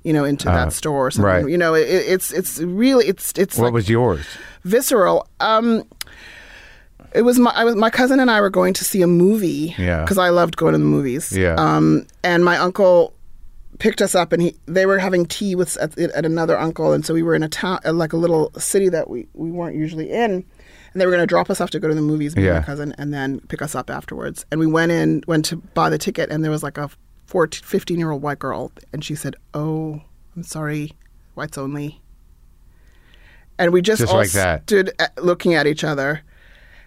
you know, into that store or something. right. You know, it, it's it's really it's it's what like was yours visceral. Um, it was my I was, my cousin and I were going to see a movie Yeah. because I loved going to the movies. Yeah. Um, and my uncle picked us up, and he they were having tea with at, at another uncle, and so we were in a town uh, like a little city that we we weren't usually in. And they were going to drop us off to go to the movies, with Yeah. my cousin, and then pick us up afterwards. And we went in, went to buy the ticket, and there was like a 14, 15 year old white girl, and she said, "Oh, I'm sorry, whites only." And we just, Just all like that. stood at, looking at each other,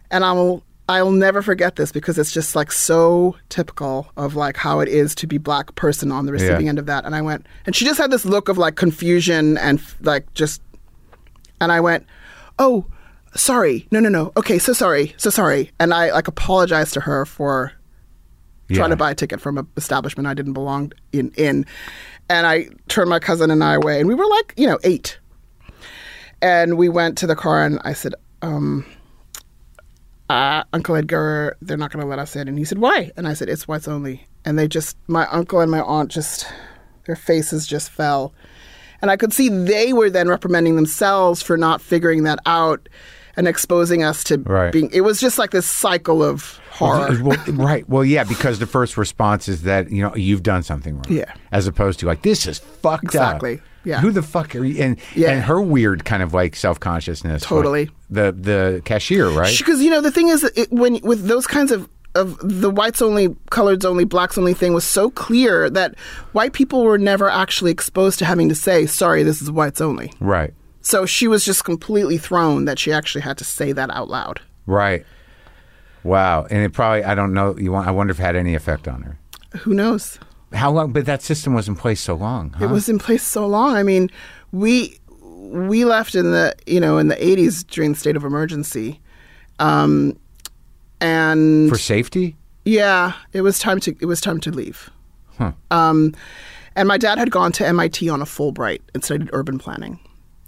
and I'll I'll never forget this because it's just like so typical of like how it is to be black person on the receiving Yeah. end of that. And I went, and she just had this look of like confusion and like just, and I went, oh, sorry, no, no, no, okay, so sorry, so sorry, and I like apologized to her for trying to buy a ticket from an establishment I didn't belong in in, and I turned my cousin and I away, and we were like you know eight, and we went to the car and I said, um, uh, Uncle Edgar, they're not going to let us in, and he said, why? And I said, it's whites only, and they just my uncle and my aunt just their faces just fell. And I could see they were then reprimanding themselves for not figuring that out and exposing us to Right. being. It was just like this cycle of horror. Well, right. Well, yeah, because the first response is that you know you've done something wrong. Yeah. As opposed to like this is fucked Exactly. up. Yeah. Who the fuck are you? And Yeah. and her weird kind of like self consciousness. Totally. the the cashier, right? Because you know the thing is, it, when with those kinds of of the whites only, coloreds only, blacks only thing was so clear that white people were never actually exposed to having to say, "Sorry, this is whites only." right. So she was just completely thrown that she actually had to say that out loud. Right. Wow. And it probably I don't know. You want? I wonder if it had any effect on her. Who knows? How long? But that system was in place so long. Huh? It was in place so long. I mean, we we left in the you know in the eighties during the state of emergency, um, and for safety. yeah, it was time to it was time to leave. Huh. Um, and my dad had gone to MIT on a Fulbright and studied urban planning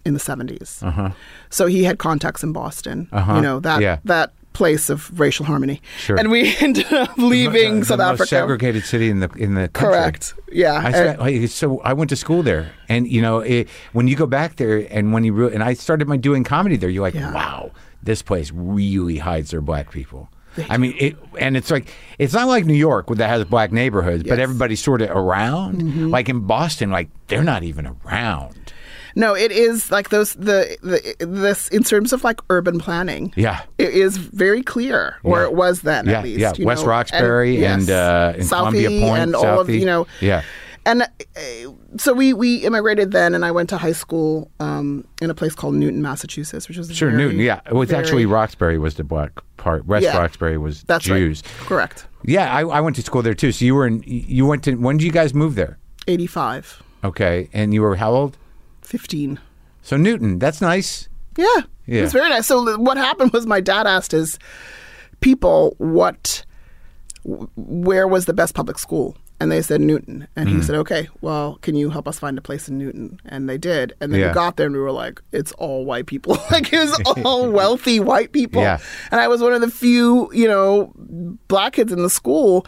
in the 70s. Uh-huh. So he had contacts in Boston. Uh-huh. You know that Yeah. that place of racial harmony. Sure. And we ended up leaving the South most Africa. segregated city in the in the country. Correct. Yeah. I so I went to school there, and you know, it, when you go back there, and when you re- and I started my doing comedy there, you're like, Yeah. wow, this place really hides their black people. I mean, it, and it's like it's not like New York that has black neighborhoods, but Yes. Mm-hmm. everybody's sort of around. Like in Boston, like they're not even around. No, it is like those the, the this in terms of like urban planning. Yeah. it is very clear, or Yeah. it was then Yeah, at least. yeah. you West know, Roxbury and, uh, and Columbia Southie Point, and all of you know. Yeah. And uh, so we we immigrated then, and I went to high school um, in a place called Newton, Massachusetts, which was Sure, very, Newton. Yeah, it was very- actually Roxbury was the black part. West Yeah. Roxbury was That's Jews. right. Correct. Yeah, I, I went to school there too. So you were in. You went to. When did you guys move there? Eighty five. Okay, and you were how old? 15. So Newton. That's nice. Yeah. Yeah. It was very nice. So what happened was my dad asked his people what where was the best public school? And they said Newton. And Hmm. he said, "Okay, well, can you help us find a place in Newton?" And they did. And then Yeah. we got there and we were like, "It's all white people. like it was all wealthy white people." Yeah. And I was one of the few, you know, black kids in the school.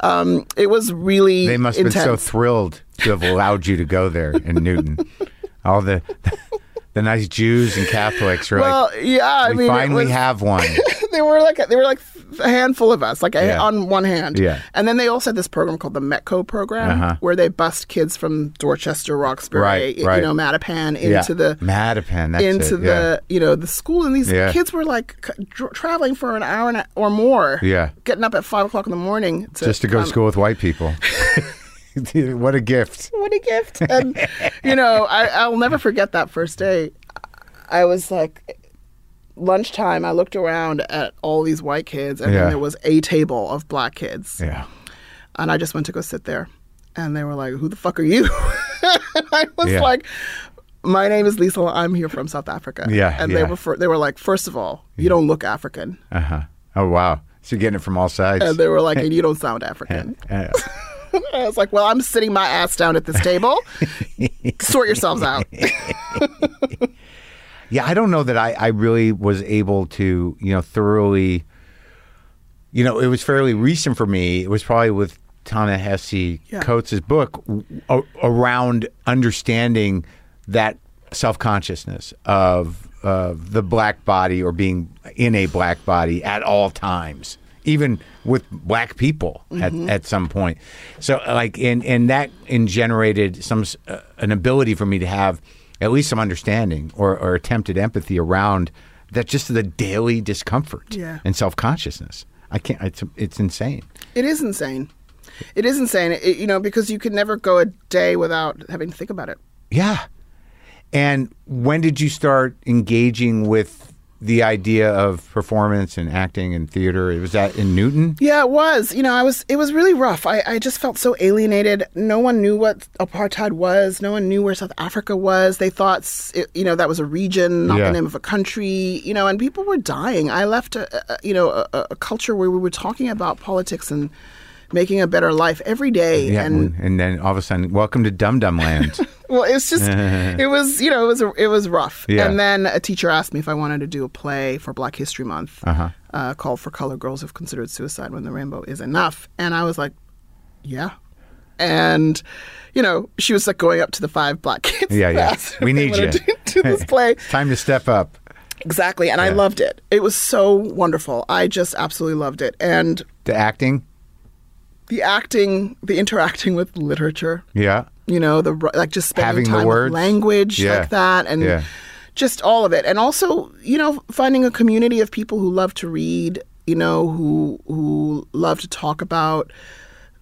Um, it was really They must have been so thrilled to have allowed you to go there in Newton. All the the nice Jews and Catholics are well, like, yeah, I we mean, finally was- have one. they were like they were like a handful of us, like a, Yeah. on one hand. Yeah. And then they also had this program called the Metco program, Uh-huh. where they bust kids from Dorchester, Roxbury, Right, you know, Mattapan yeah. into the Mattapan. That's into it. yeah. the you know the school, and these Yeah. kids were like dr- traveling for an hour and a, or more. Yeah. Getting up at five o'clock in the morning to just to go to school with white people. what a gift. what a gift and you know I, i'll never forget that first day i was like lunchtime i looked around at all these white kids and Yeah. then there was a table of black kids Yeah. and i just went to go sit there and they were like who the fuck are you and i was Yeah. like my name is Lisa. I'm here from South Africa. Yeah, and they were fir- they were like, first of all, you don't look African, Uh huh. Oh wow. So you're getting it from all sides. and they were like, and you don't sound African. I was like, well, I'm sitting my ass down at this table. Sort yourselves out. Yeah, I don't know that I, I really was able to, you know, thoroughly, you know, it was fairly recent for me. It was probably with Ta-Nehisi Yeah. Coates' book a- around understanding that self consciousness of of the black body or being in a black body at all times, even with black people at, at some point. So, like, and and that in generated some uh, an ability for me to have at least some understanding or, or attempted empathy around that just the daily discomfort Yeah. and self consciousness. I can't. It's it's insane. It is insane. It is insane. It, you know, because you can never go a day without having to think about it. Yeah. And when did you start engaging with the idea of performance and acting and theater? Was that in Newton? Yeah, it was. You know, I was. It was really rough. I, I just felt so alienated. No one knew what apartheid was. No one knew where South Africa was. They thought, it, you know, that was a region, not Yeah. the name of a country. You know, and people were dying. I left, a, a, you know, a, a culture where we were talking about politics and making a better life every day. Yeah. and And, then all of a sudden, welcome to Dum Dum Land. Well, it's just it was you know it was it was rough. Yeah. And then a teacher asked me if I wanted to do a play for Black History Month uh called "For Color Girls Who've Considered Suicide When the Rainbow Is Enough," and I was like, "Yeah." And you know, she was like going up to the five black kids. Yeah, yeah. We need you. to do this play. Time to step up. Exactly, and I loved it. It was so wonderful. I just absolutely loved it, and The acting. The acting, the interacting with literature. Yeah. you know the like just spending Having the time with language Yeah. like that and Yeah. just all of it and also you know finding a community of people who love to read you know who who love to talk about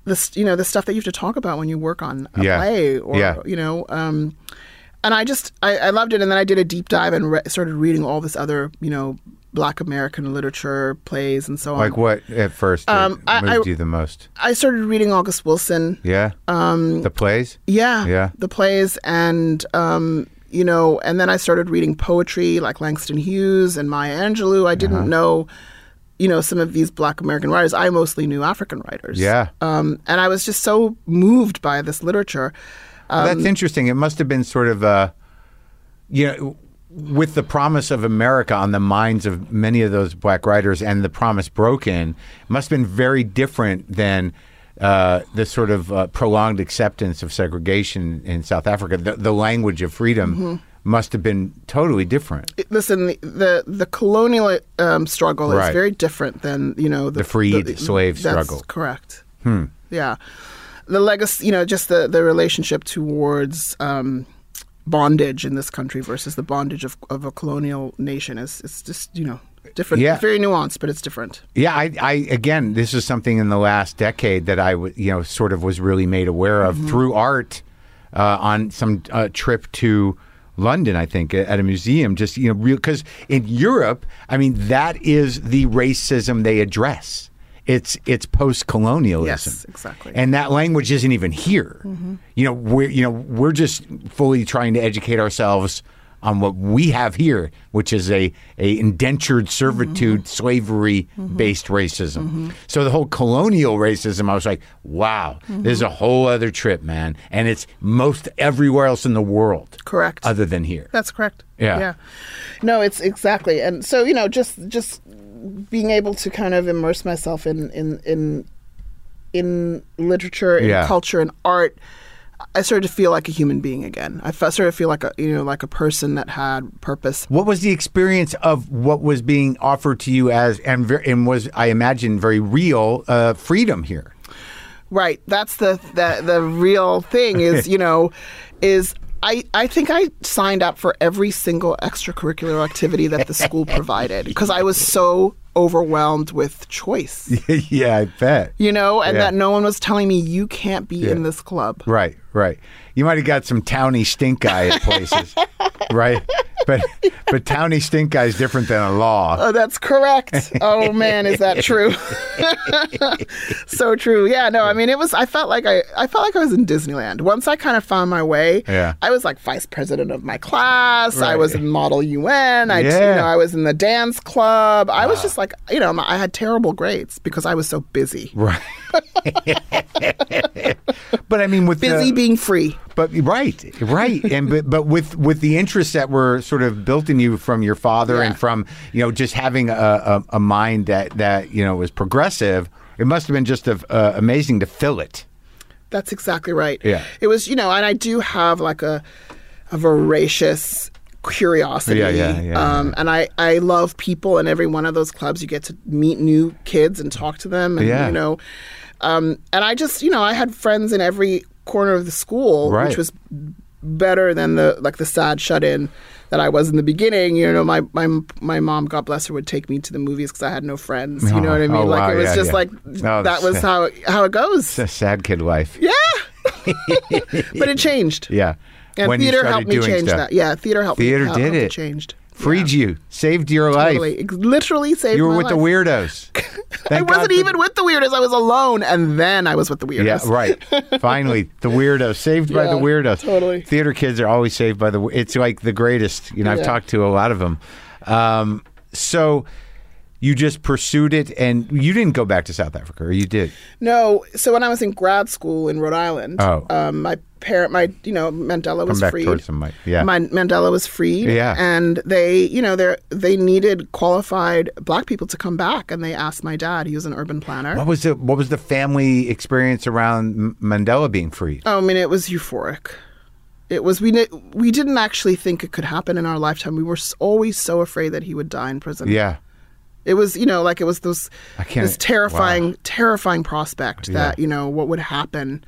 this you know the stuff that you have to talk about when you work on a Yeah. play or you know um and I just I, I loved it and then I did a deep dive and re- started reading all this other you know black American literature plays and so on Like what at first Um, I- moved I- you the most? I started reading August Wilson Yeah. Um, the plays. Yeah. Yeah. The plays and um, you know, and then I started reading poetry like Langston Hughes and Maya Angelou. I didn't Uh-huh. know, you know, some of these black American writers. I mostly knew African writers. Yeah. Um, and I was just so moved by this literature. Well, Um, that's interesting. It must have been sort of uh you know, with the promise of America on the minds of many of those black writers and the promise broken, must have been very different than uh, the sort of uh, prolonged acceptance of segregation in South Africa. The, the language of freedom Mm-hmm. must have been totally different. Listen, the the, the colonial um, struggle Right. is very different than you know The freed slave that's struggle. Correct. Hmm. Yeah, the legacy. You know, just the the relationship towards um, bondage in this country versus the bondage of, of a colonial nation is it's just you know different, Yeah. very nuanced, but it's different. Yeah, I, I again, this is something in the last decade that I, w- you know, sort of was really made aware of through art uh, on some uh, trip to London. I think at a museum, just you know, real because in Europe, I mean, that is the racism they address. It's it's post colonialism. Yes, exactly. And that language isn't even here. Mm-hmm. You know, we're you know we're just fully trying to educate ourselves on what we have here, which is a, a indentured servitude, mm-hmm. slavery mm-hmm. based racism. So the whole colonial racism, I was like, wow, this is a whole other trip, man. And it's most everywhere else in the world, Correct. other than here. That's correct. Yeah. Yeah. No, it's exactly. And so, you know, just just being able to kind of immerse myself in in in in literature, in Yeah. culture and art, I started to feel like a human being again. I started to feel like a you know like a person that had purpose. What was the experience of what was being offered to you as, and, ver- and was, I imagine, very real uh, freedom here? Right. That's the the the real thing is, you know, is I, I think I signed up for every single extracurricular activity that the school provided because I was so overwhelmed with choice. yeah, I bet. You know, and Yeah. that no one was telling me you can't be Yeah. in this club. Right, right. You might have got some towny stink eye at places, right? But but towny stink eye is different than a law. Oh, that's correct. Oh man, is that true? so true. Yeah, no, I mean it was I felt like I I felt like I was in Disneyland. Once I kind of found my way, Yeah. I was like vice president of my class. I was in Model UN. I Yeah. you know, I was in the dance club. I was just like, you know, I had terrible grades because I was so busy. Right. but I mean, with Busy the, being free. but right, right, and but, but with with the interests that were sort of built in you from your father Yeah. and from you know just having a, a, a mind that that you know was progressive, it must have been just a, uh, amazing to fill it. That's exactly right. Yeah. It was, you know, and I do have like a a voracious curiosity. Yeah, yeah, yeah, Um, and I, I love people and every one of those clubs you get to meet new kids and talk to them and Yeah. you know um, and I just you know, I had friends in every corner of the school, Right. which was better than the like the sad shut in that I was in the beginning. You know, my my my mom, God bless her, would take me to the movies because I had no friends. You know what I mean? oh, like wow, it was yeah, just yeah. like Oh, that was sad. how how it goes. It's a sad kid life. Yeah. but it changed. Yeah. And When you theater helped me doing change stuff. that. Yeah, theater helped Theater me. helped- did it. changed. Freed Yeah, you, saved your life. Totally. It literally saved You were with the weirdos. I wasn't even with the weirdos. I was alone, and then I was with the weirdos. Yeah, right. Finally, the weirdos saved by the weirdos. totally. Theater kids are always saved by the. It's like the greatest. You know, I've talked to a lot of them. Um, so you just pursued it, and you didn't go back to South Africa, or you did? No, so when I was in grad school in Rhode Island, Oh. um, my parent, my you know Mandela was Come back freed. towards the mic. Yeah. My Mandela was freed. Yeah. and they, you know, they they needed qualified black people to come back, and they asked my dad. He was an urban planner. what was the What was the family experience around Mandela being freed? Oh, I mean, it was euphoric. It was we we didn't actually think it could happen in our lifetime. We were always so afraid that he would die in prison. Yeah. It was you know like it was this I can't- this terrifying wow. terrifying prospect that you know what would happen.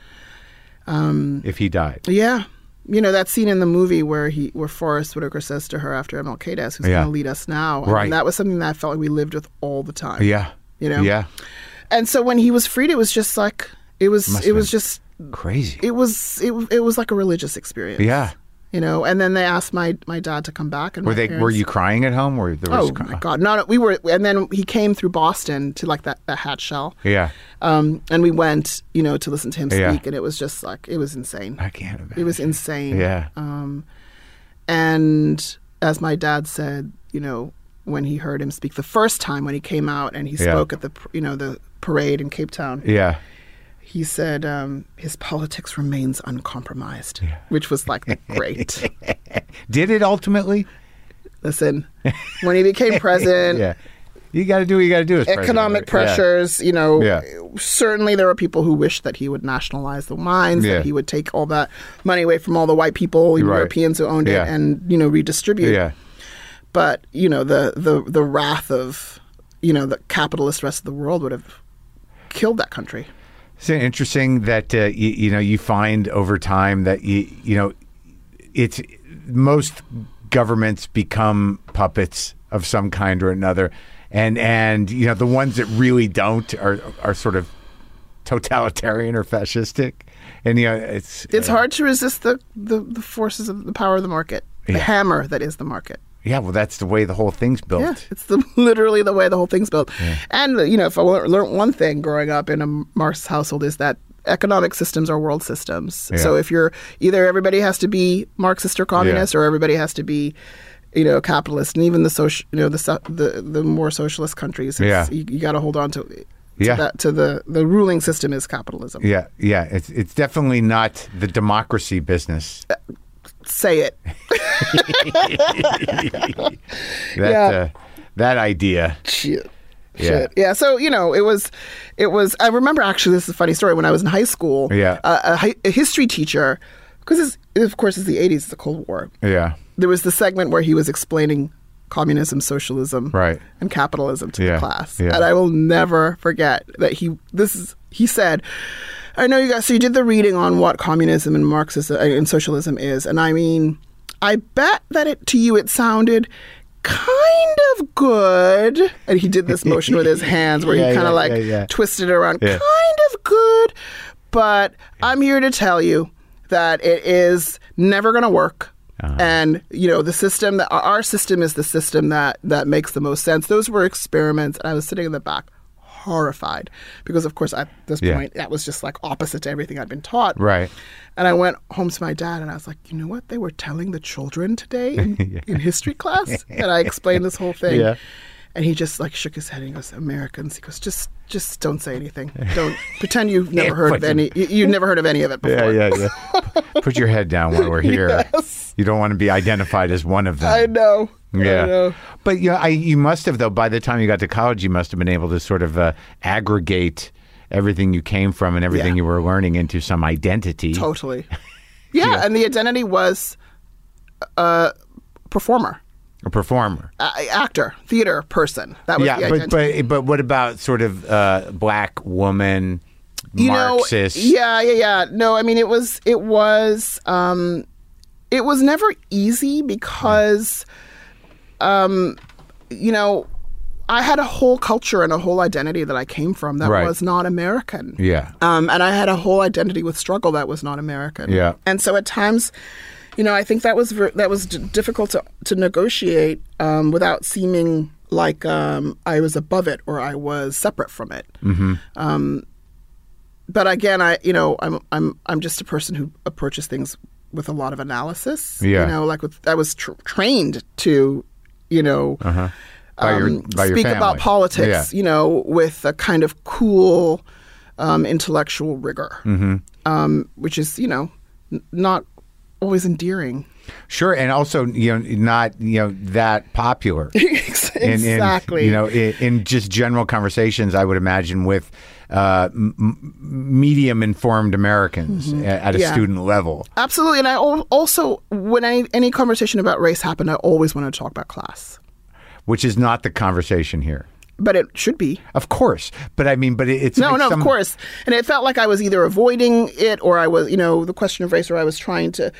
Um, if he died. Yeah. You know that scene in the movie where he where Forest Whitaker says to her after MLK dies, "Who's Yeah. going to lead us now?" I Right. mean, that was something that I felt like we lived with all the time. Yeah. You know? Yeah. And so when he was freed, it was just like it was. Must it was just. Crazy. It was. It, it was like a religious experience. yeah. You know. And then they asked my my dad to come back. And Were they? Were you crying at home? Or there was Oh my God! No, no, we were. And then he came through Boston to like that that Hatch Shell. Yeah. Um, and we went, you know, to listen to him Yeah. speak, and it was just like it was insane. I can't imagine. It was insane. Yeah. Um, and as my dad said, you know, when he heard him speak the first time when he came out and he Yeah. spoke at the you know the parade in Cape Town, Yeah. He said um, his politics remains uncompromised, which was like great. Did it ultimately? Listen, when he became president, Yeah. You got to do what you got to do as president, economic? Yeah. pressures, you know, Yeah. certainly there were people who wished that he would nationalize the mines, Yeah. that he would take all that money away from all the white people, Right. Europeans who owned Yeah. it, and you know redistribute. Yeah. But you know the the the wrath of you know the capitalist rest of the world would have killed that country. It's interesting that uh, you, you know you find over time that you you know it's most governments become puppets of some kind or another, and and you know the ones that really don't are are sort of totalitarian or fascistic, and you know it's It's hard to resist the, the, the forces of the power of the market, the Yeah. hammer that is the market. Yeah. Well, that's the way the whole thing's built. Yeah, it's the, literally the way the whole thing's built. And you know, if I learned one thing growing up in a Marx household is that economic systems are world systems. Yeah. So if you're either everybody has to be Marxist or communist, or everybody has to be, you know, capitalist, and even the social, you know, the the the more socialist countries, Yeah. you, you got to hold on to. To Yeah. that, to the the ruling system is capitalism. Yeah, yeah. It's it's definitely not the democracy business. Uh, Say it. That Yeah. uh, that idea. shit. Yeah. Shit. Yeah. So you know, it was, it was. I remember actually, this is a funny story. When I was in high school, Yeah. uh, a, a history teacher, because of course it's the '80s, it's the Cold War. Yeah, There was the segment where he was explaining communism, socialism, Right. and capitalism to Yeah. the class, Yeah. and I will never forget that he. This is he said. I know you guys. So you did the reading on what communism and Marxism uh, and socialism is, and I mean, I bet that it to you it sounded kind of good. And he did this motion with his hands where Yeah, he kind of yeah, like yeah, twisted it around. Kind of good, but I'm here to tell you that it is never going to work. Uh-huh. And you know the system that our- our system is the system that that makes the most sense. Those were experiments, and I was sitting in the back, horrified, because of course at this Yeah. point that was just like opposite to everything I'd been taught. right. And I went home to my dad, and I was like, you know what they were telling the children today in, in history class, and I explained this whole thing. Yeah. And he just like shook his head and he goes, Americans. He goes, just, just don't say anything. Don't pretend you've never heard of any. You, you've never heard of any of it before. Yeah, yeah, yeah. Put your head down while we're here. Yes. You don't want to be identified as one of them. I know. Yeah, but you know, I, you must have though. By the time you got to college, you must have been able to sort of uh, aggregate everything you came from and everything Yeah. you were learning into some identity. Totally. Yeah, Yeah. and the identity was a performer, A performer. a- actor, theater person. That was the Yeah, but but but what about sort of uh, black woman, you Marxist? know, yeah, yeah, yeah. No, I mean it was it was um, it was never easy because, um, you know, I had a whole culture and a whole identity that I came from that Right. was not American. Yeah. Um, and I had a whole identity with struggle that was not American. Yeah. And so at times, you know, I think that was ver- that was d- difficult to to negotiate um, without seeming like um, I was above it or I was separate from it. Mm-hmm. Um, but again, I you know I'm I'm I'm just a person who approaches things with a lot of analysis. Yeah. You know, like with I was tr- trained to, you know. By your- um, by speak about politics, Yeah. you know, with a kind of cool um, intellectual rigor, Mm-hmm. um, which is, you know, n- not always endearing. Sure, and also you know not you know that popular. in, in, exactly. you know, in, in just general conversations, I would imagine with uh, m- medium informed Americans a- at a Mm-hmm. Yeah. student level. Absolutely. And I al- also, when any, any conversation about race happened, I always wanted to talk about class. which is not the conversation here. But it should be. Of course, but I mean, but it, it's No, like no, some- of course. And it felt like I was either avoiding it or I was, you know, the question of race, or I was trying to,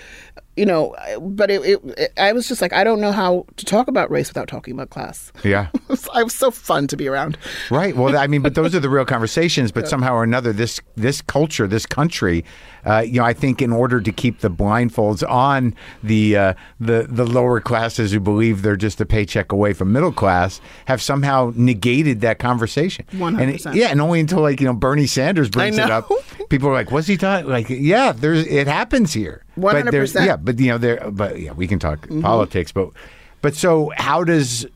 you know, but it, it, it I was just like, I don't know how to talk about race without talking about class. Yeah, It was, it was so fun to be around. right. Well, I mean, but those are the real conversations. But somehow or another, this this culture, this country, uh, you know, I think in order to keep the blindfolds on the uh, the the lower classes who believe they're just a paycheck away from middle class, have somehow negated that conversation. 100%. yeah, and only until like you know Bernie Sanders brings it up, people are like, "What's he talking?" Like, yeah, there's it happens here. But 100%. yeah, but you know there, but yeah, we can talk Mm-hmm. politics, but but so how does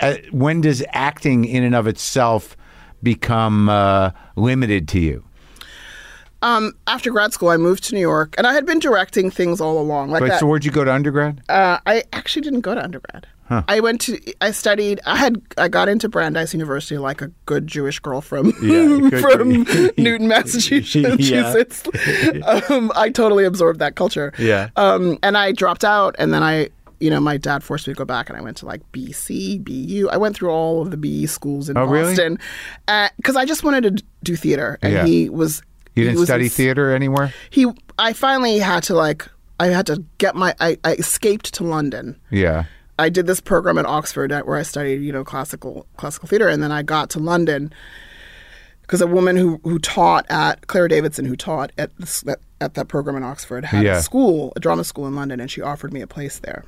uh, when does acting in and of itself become uh, limited to you? Um, after grad school, I moved to New York, and I had been directing things all along. Like Wait, that. so where'd you go to undergrad? Uh, I actually didn't go to undergrad. Huh. I went to. I studied. I had. I got into Brandeis University like a good Jewish girl from Yeah, good- from Newton, Massachusetts. um, I totally absorbed that culture. Yeah. Um, and I dropped out, and then I. You know, my dad forced me to go back, and I went to like BC, BU. I went through all of the BE schools in Oh, really? Boston because I just wanted to do theater, and Yeah. he was. You didn't study ins- theater anywhere? he I finally had to like I had to get my. I, I escaped to London. Yeah. I did this program at Oxford at, where I studied, you know, classical classical theater, and then I got to London because a woman who who taught at Clara Davidson, who taught at this, at, at that program in Oxford, had Yeah. a school, a drama school in London, and she offered me a place there.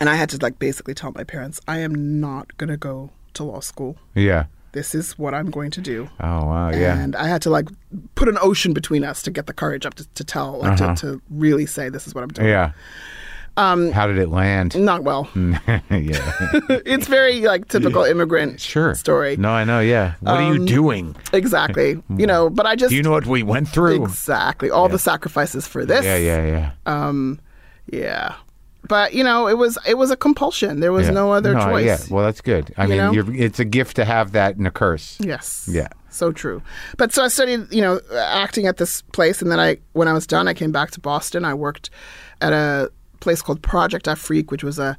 And I had to like basically tell my parents, I am not going to go to law school. Yeah. This is what I'm going to do. Oh wow. Yeah. And I had to like put an ocean between us to get the courage up to, to tell, like to, to really say this is what I'm doing. Uh-huh. yeah. Um. How did it land? Not well. yeah. it's very like typical immigrant Sure. story. No, I know. Yeah. What are you doing? Exactly. You know, but I just Do you know what we went through? exactly all the sacrifices for this. Yeah. Yeah. Yeah. Um, yeah. But you know, it was it was a compulsion. There was Yeah. no other choice. Yeah. Well, that's good. I You mean, you're, it's a gift to have that and a curse. Yes. Yeah. So true. But so I studied, you know, acting at this place, and then I, when I was done, I came back to Boston. I worked at a place called Project Afrique, which was a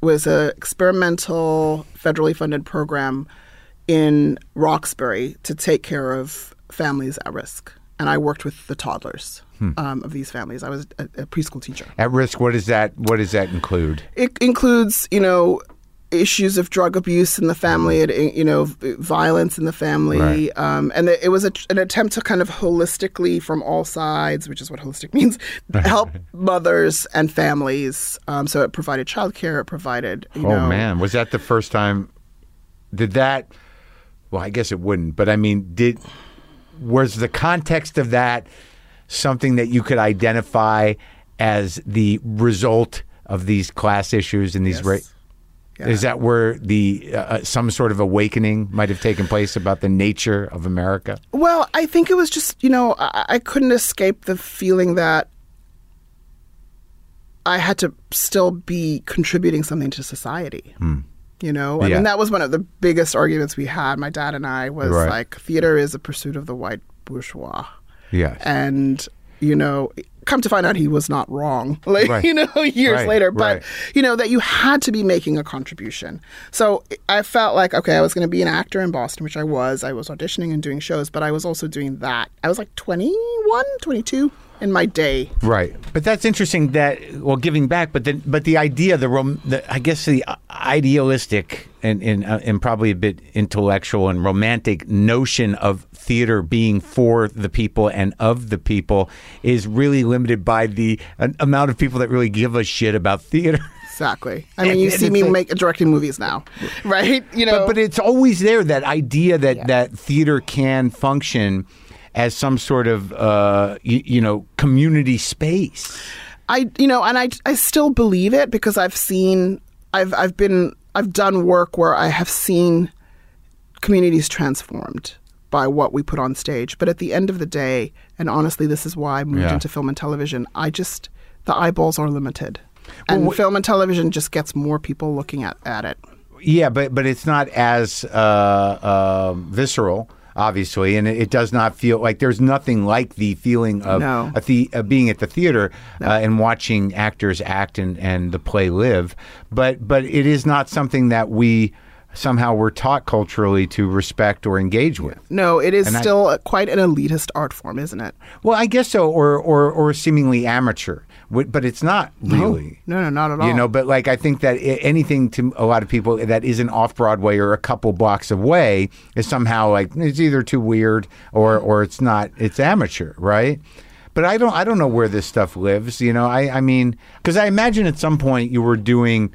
was a experimental federally funded program in Roxbury to take care of families at risk. And I worked with the toddlers um, of these families. I was a, a preschool teacher. At risk. What does that? What does that include? It includes, you know, issues of drug abuse in the family, it, you know, violence in the family, Right. um, and it was a, an attempt to kind of holistically, from all sides, which is what holistic means, help mothers and families. Um, so it provided childcare, it provided, you Oh know, man, was that the first time? Did that? Well, I guess it wouldn't. But I mean, did was the context of that something that you could identify as the result of these class issues and these? Yes. ra- Yeah. Is that where the uh, some sort of awakening might have taken place about the nature of America? Well, I think it was just, you know, I, I couldn't escape the feeling that I had to still be contributing something to society. You know, I Hmm. Yeah. mean, that was one of the biggest arguments we had, my dad and I, was Right. like, theater is a pursuit of the white bourgeois. Yes. And, you know, come to find out he was not wrong, like, Right. you know, years Right, later. But, right. you know, that you had to be making a contribution. So I felt like, okay, I was going to be an actor in Boston, which I was. I was auditioning and doing shows, but I was also doing that. I was like 21, 22 in my day. Right, but that's interesting. That well, giving back, but then, but the idea, the, rom, the I guess the idealistic and and, uh, and probably a bit intellectual and romantic notion of theater being for the people and of the people is really limited by the uh, amount of people that really give a shit about theater. Exactly. I mean, you And see me like- make directing movies now, right? You know, But, but it's always there that idea that that theater can function as some sort of uh, you, you know community space. I you know, and I I still believe it because I've seen I've I've been I've done work where I have seen communities transformed by what we put on stage. But at the end of the day, and honestly, this is why I moved Yeah. into film and television. I just the eyeballs are limited, and film and television just gets more people looking at at it. Yeah, but but it's not as uh, uh, visceral, obviously, and it, it does not feel like there's nothing like the feeling of No. a the, uh, being at the theater uh, and watching actors act and, and the play live. But but it is not something that we somehow were taught culturally to respect or engage with. No, it is And still a, quite an elitist art form, isn't it? Well, I guess so, or or or seemingly amateur, but it's not really. No, no, not at all. You know, but like I think that anything to a lot of people that isn't off Broadway or a couple blocks away is somehow like it's either too weird or or it's not. It's amateur, right? But I don't I don't know where this stuff lives. You know, I I mean, because I imagine at some point you were doing,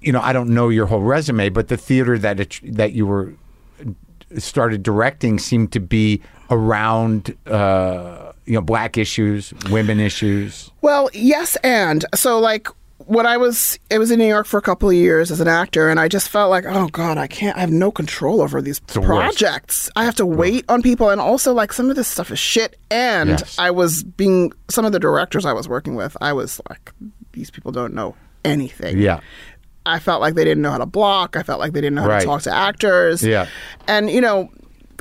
you know, I don't know your whole resume, but the theater that it, that you were started directing seemed to be around. Uh, you know, black issues, women issues. Well, yes, and so like when I was I was in New York for a couple of years as an actor, and I just felt like, oh god, I can't, I have no control over these the worst. projects. I have to wait on people, and also like some of this stuff is shit. And Yes. I was being some of the directors I was working with, I was like, these people don't know anything. Yeah. I felt like they didn't know how to block. I felt like they didn't know how Right. to talk to actors. Yeah. And, you know,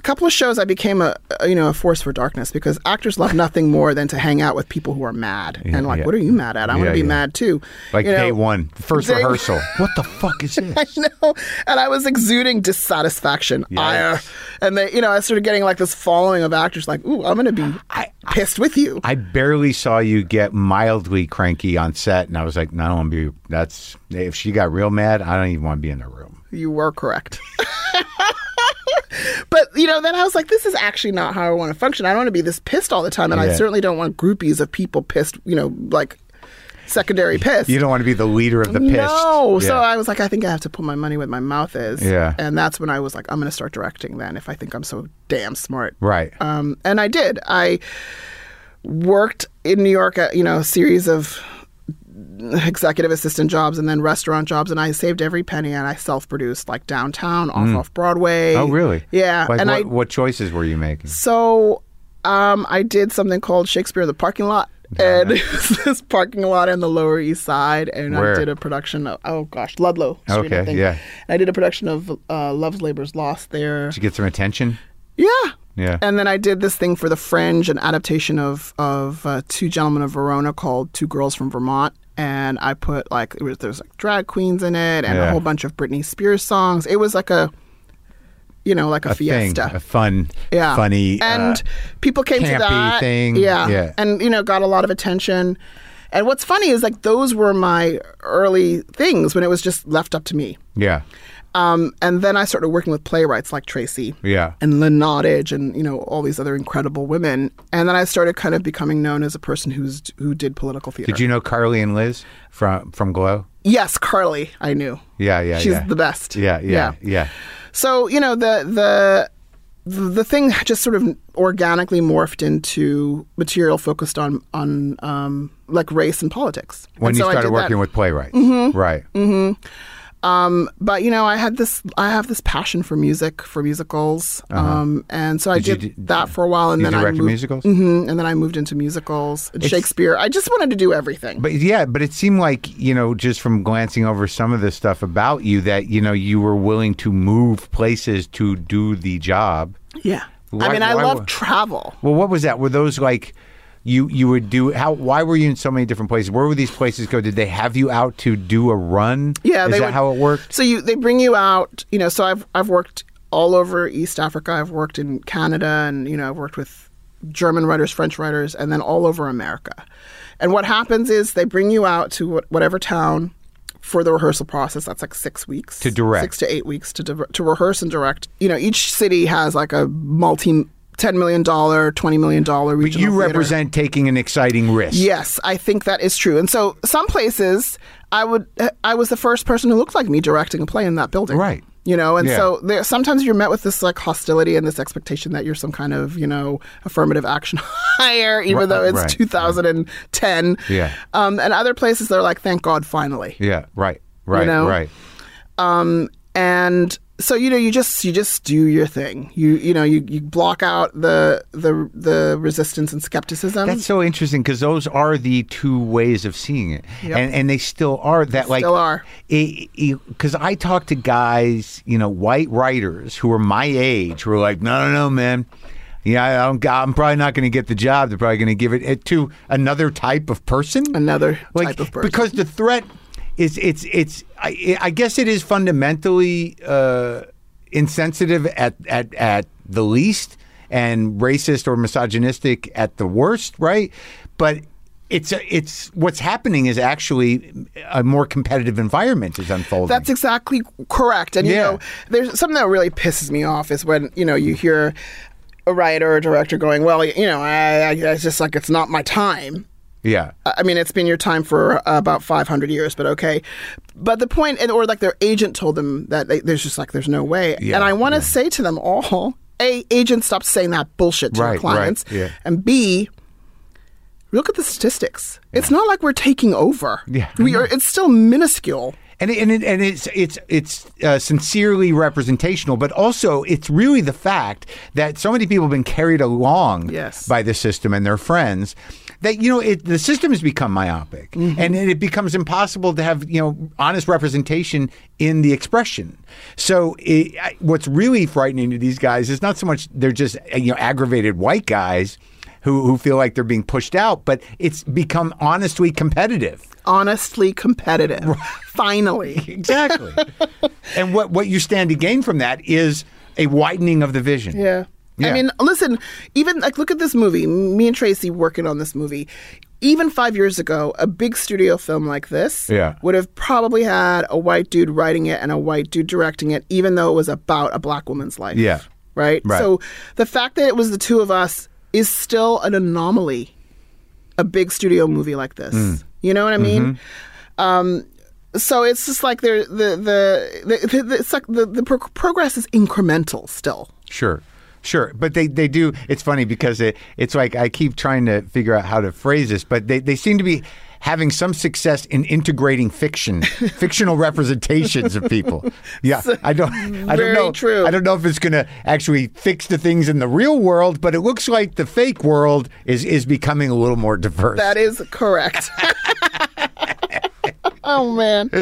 couple of shows I became a, a you know a force for darkness because actors love nothing more than to hang out with people who are mad and like yeah. what are you mad at? I want to be yeah. mad too. Like You know, day one, first rehearsal. what the fuck is this? I know, and I was exuding dissatisfaction, ire, uh, and they you know I started getting like this following of actors like ooh I'm gonna be pissed with you. I barely saw you get mildly cranky on set, and I was like, no, I don't want to be. That's if she got real mad, I don't even want to be in the room. You were correct. but you know, then I was like, this is actually not how I want to function. I don't want to be this pissed all the time, and I certainly don't want groupies of people pissed. You know, like secondary pissed. You don't want to be the leader of the pissed. No, so I was like, I think I have to put my money where my mouth is. Yeah. and that's when I was like, I'm going to start directing. Then, if I think I'm so damn smart, right. um, and I did. I worked in New York at you know a series of executive assistant jobs and then restaurant jobs, and I saved every penny and I self-produced like downtown, off off Broadway. oh, really? Yeah, Like and what, I what choices were you making? so um, I did something called Shakespeare in the Parking Lot. And this parking lot in the Lower East Side, and Where? I did a production of oh gosh, Ludlow Street. I Okay, think. yeah. I did a production of uh, Love's Labor's Lost there. Did you get some attention? Yeah. Yeah. And then I did this thing for the Fringe, an adaptation of of uh, Two Gentlemen of Verona called Two Girls from Vermont. And I put like it was there was like drag queens in it and Yeah. a whole bunch of Britney Spears songs. It was like a you know like a, a fiesta. thing, a fun, yeah. funny, and uh, people came to that thing. Yeah. Yeah. And you know got a lot of attention. And what's funny is like those were my early things when it was just left up to me. yeah, Um, and then I started working with playwrights like Tracey yeah. and Lynn Nottage and you know all these other incredible women. And then I started kind of becoming known as a person who's who did political theater. Did you know Carly and Liz from from Glow? Yes, Carly. I knew. Yeah, yeah, She's yeah. the best. Yeah, yeah, yeah. So you know the the the thing just sort of organically morphed into material focused on on um, like race and politics. When And you so started did that. working with playwrights, Mm-hmm. right? Um, but you know, I had this I have this passion for music, for musicals, um, and so I Uh-huh. Did did, you that for a while, and then I moved, musicals? hmm and then I moved into musicals and Shakespeare. I just wanted to do everything. But yeah, but it seemed like you know, just from glancing over some of the stuff about you, that you know, you were willing to move places to do the job. yeah, Why- I mean, I why love travel. Well, what was that? Were those like you you would do? How? Why were you in so many different places? Where would these places go? Did they have you out to do a run? Yeah, is that would- how it worked? So you they bring you out, you know. So I've I've worked all over East Africa. I've worked in Canada, and you know I've worked with German writers, French writers, and then all over America. And what happens is they bring you out to whatever town for the rehearsal process. That's like six weeks To direct. six to eight weeks to di- to rehearse and direct. You know, each city has like a multi. $10 million, $20 million But regional you theater. represent taking an exciting risk. Yes, I think that is true. And so some places I would I was the first person who looked like me directing a play in that building. Right. You know, and Yeah. so there sometimes you're met with this like hostility and this expectation that you're some kind of, you know, affirmative action hire, even Right, though it's right, 2010. Yeah. Um, and other places they're like, thank God finally. Yeah. Right. Right. know? Right. Um, and so you know you just you just do your thing. You you know you, you block out the the the resistance and skepticism. That's so interesting because those are the two ways of seeing it, Yep. and and they still are that like still are. Because I talk to guys, you know, white writers who are my age who are like, no, no, no, man. Yeah, I don't, I'm probably not going to get the job. They're probably going to give it it to another type of person. Another like, type of person. Because the threat is it's it's I, I guess it is fundamentally uh, insensitive at, at at the least and racist or misogynistic at the worst, right? But it's it's what's happening is actually a more competitive environment is unfolding. That's exactly correct. And you know, there's something that really pisses me off is when you know you hear a writer or a director going, "Well, you know, I, I, it's just like it's not my time." Yeah. I mean, it's been your time for uh, about 500 years, but okay. But the point, and or like their agent told them that they, there's just like there's no way. Yeah, and I want to say to them all: A, agent, stop saying that bullshit to Right, your clients, right, yeah. and B, look at the statistics. It's not like we're taking over. Yeah, we are. It's still minuscule. And it, and it, and it's it's it's uh, sincerely representational, but also it's really the fact that so many people have been carried along Yes. by the system and their friends that you know it, the system has become myopic, Mm-hmm. and it becomes impossible to have you know honest representation in the expression. So it, I- what's really frightening to these guys is not so much they're just uh, you know aggravated white guys. Who, who feel like they're being pushed out, but it's become honestly competitive. Honestly competitive. Finally. Exactly. and what, what you stand to gain from that is a widening of the vision. Yeah. Yeah. I mean, listen, even like look at this movie. Me and Tracey working on this movie. Even five years ago, a big studio film like this Yeah. would have probably had a white dude writing it and a white dude directing it, even though it was about a black woman's life. Yeah. Right? Right. So the fact that it was the two of us is still an anomaly, a big studio movie like this. Mm. You know what I mean? Mm-hmm. Um, so it's just like there, the the the, the, the, like the, the pro- progress is incremental still. Sure. Sure, but they, they do. It's funny because it, it's like I keep trying to figure out how to phrase this, but they, they seem to be having some success in integrating fiction, fictional representations of people. Yeah, I don't, I don't know. true. I don't know if it's going to actually fix the things in the real world, but it looks like the fake world is is becoming a little more diverse. That is correct. oh man, for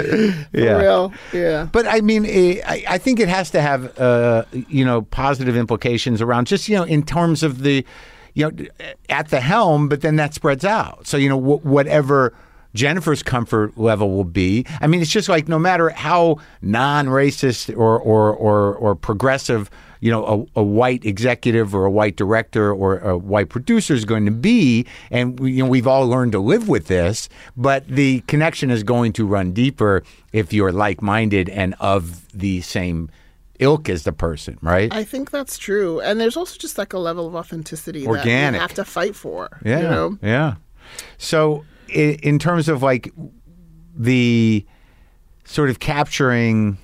Yeah. real, yeah. But I mean, eh, I, I think it has to have, uh, you know, positive implications around just, you know, in terms of the, you know, at the helm, but then that spreads out. So, you know, wh- whatever Jennifer's comfort level will be. I mean, it's just like no matter how non-racist or or or, or progressive, you know, a, a white executive or a white director or a white producer is going to be, and we, you know, we've all learned to live with this. But the connection is going to run deeper if you're like-minded and of the same ilk as the person, right? I think that's true, and there's also just like a level of authenticity that Organic. you have to fight for. Yeah, you know? yeah. So, in terms of like the sort of capturing,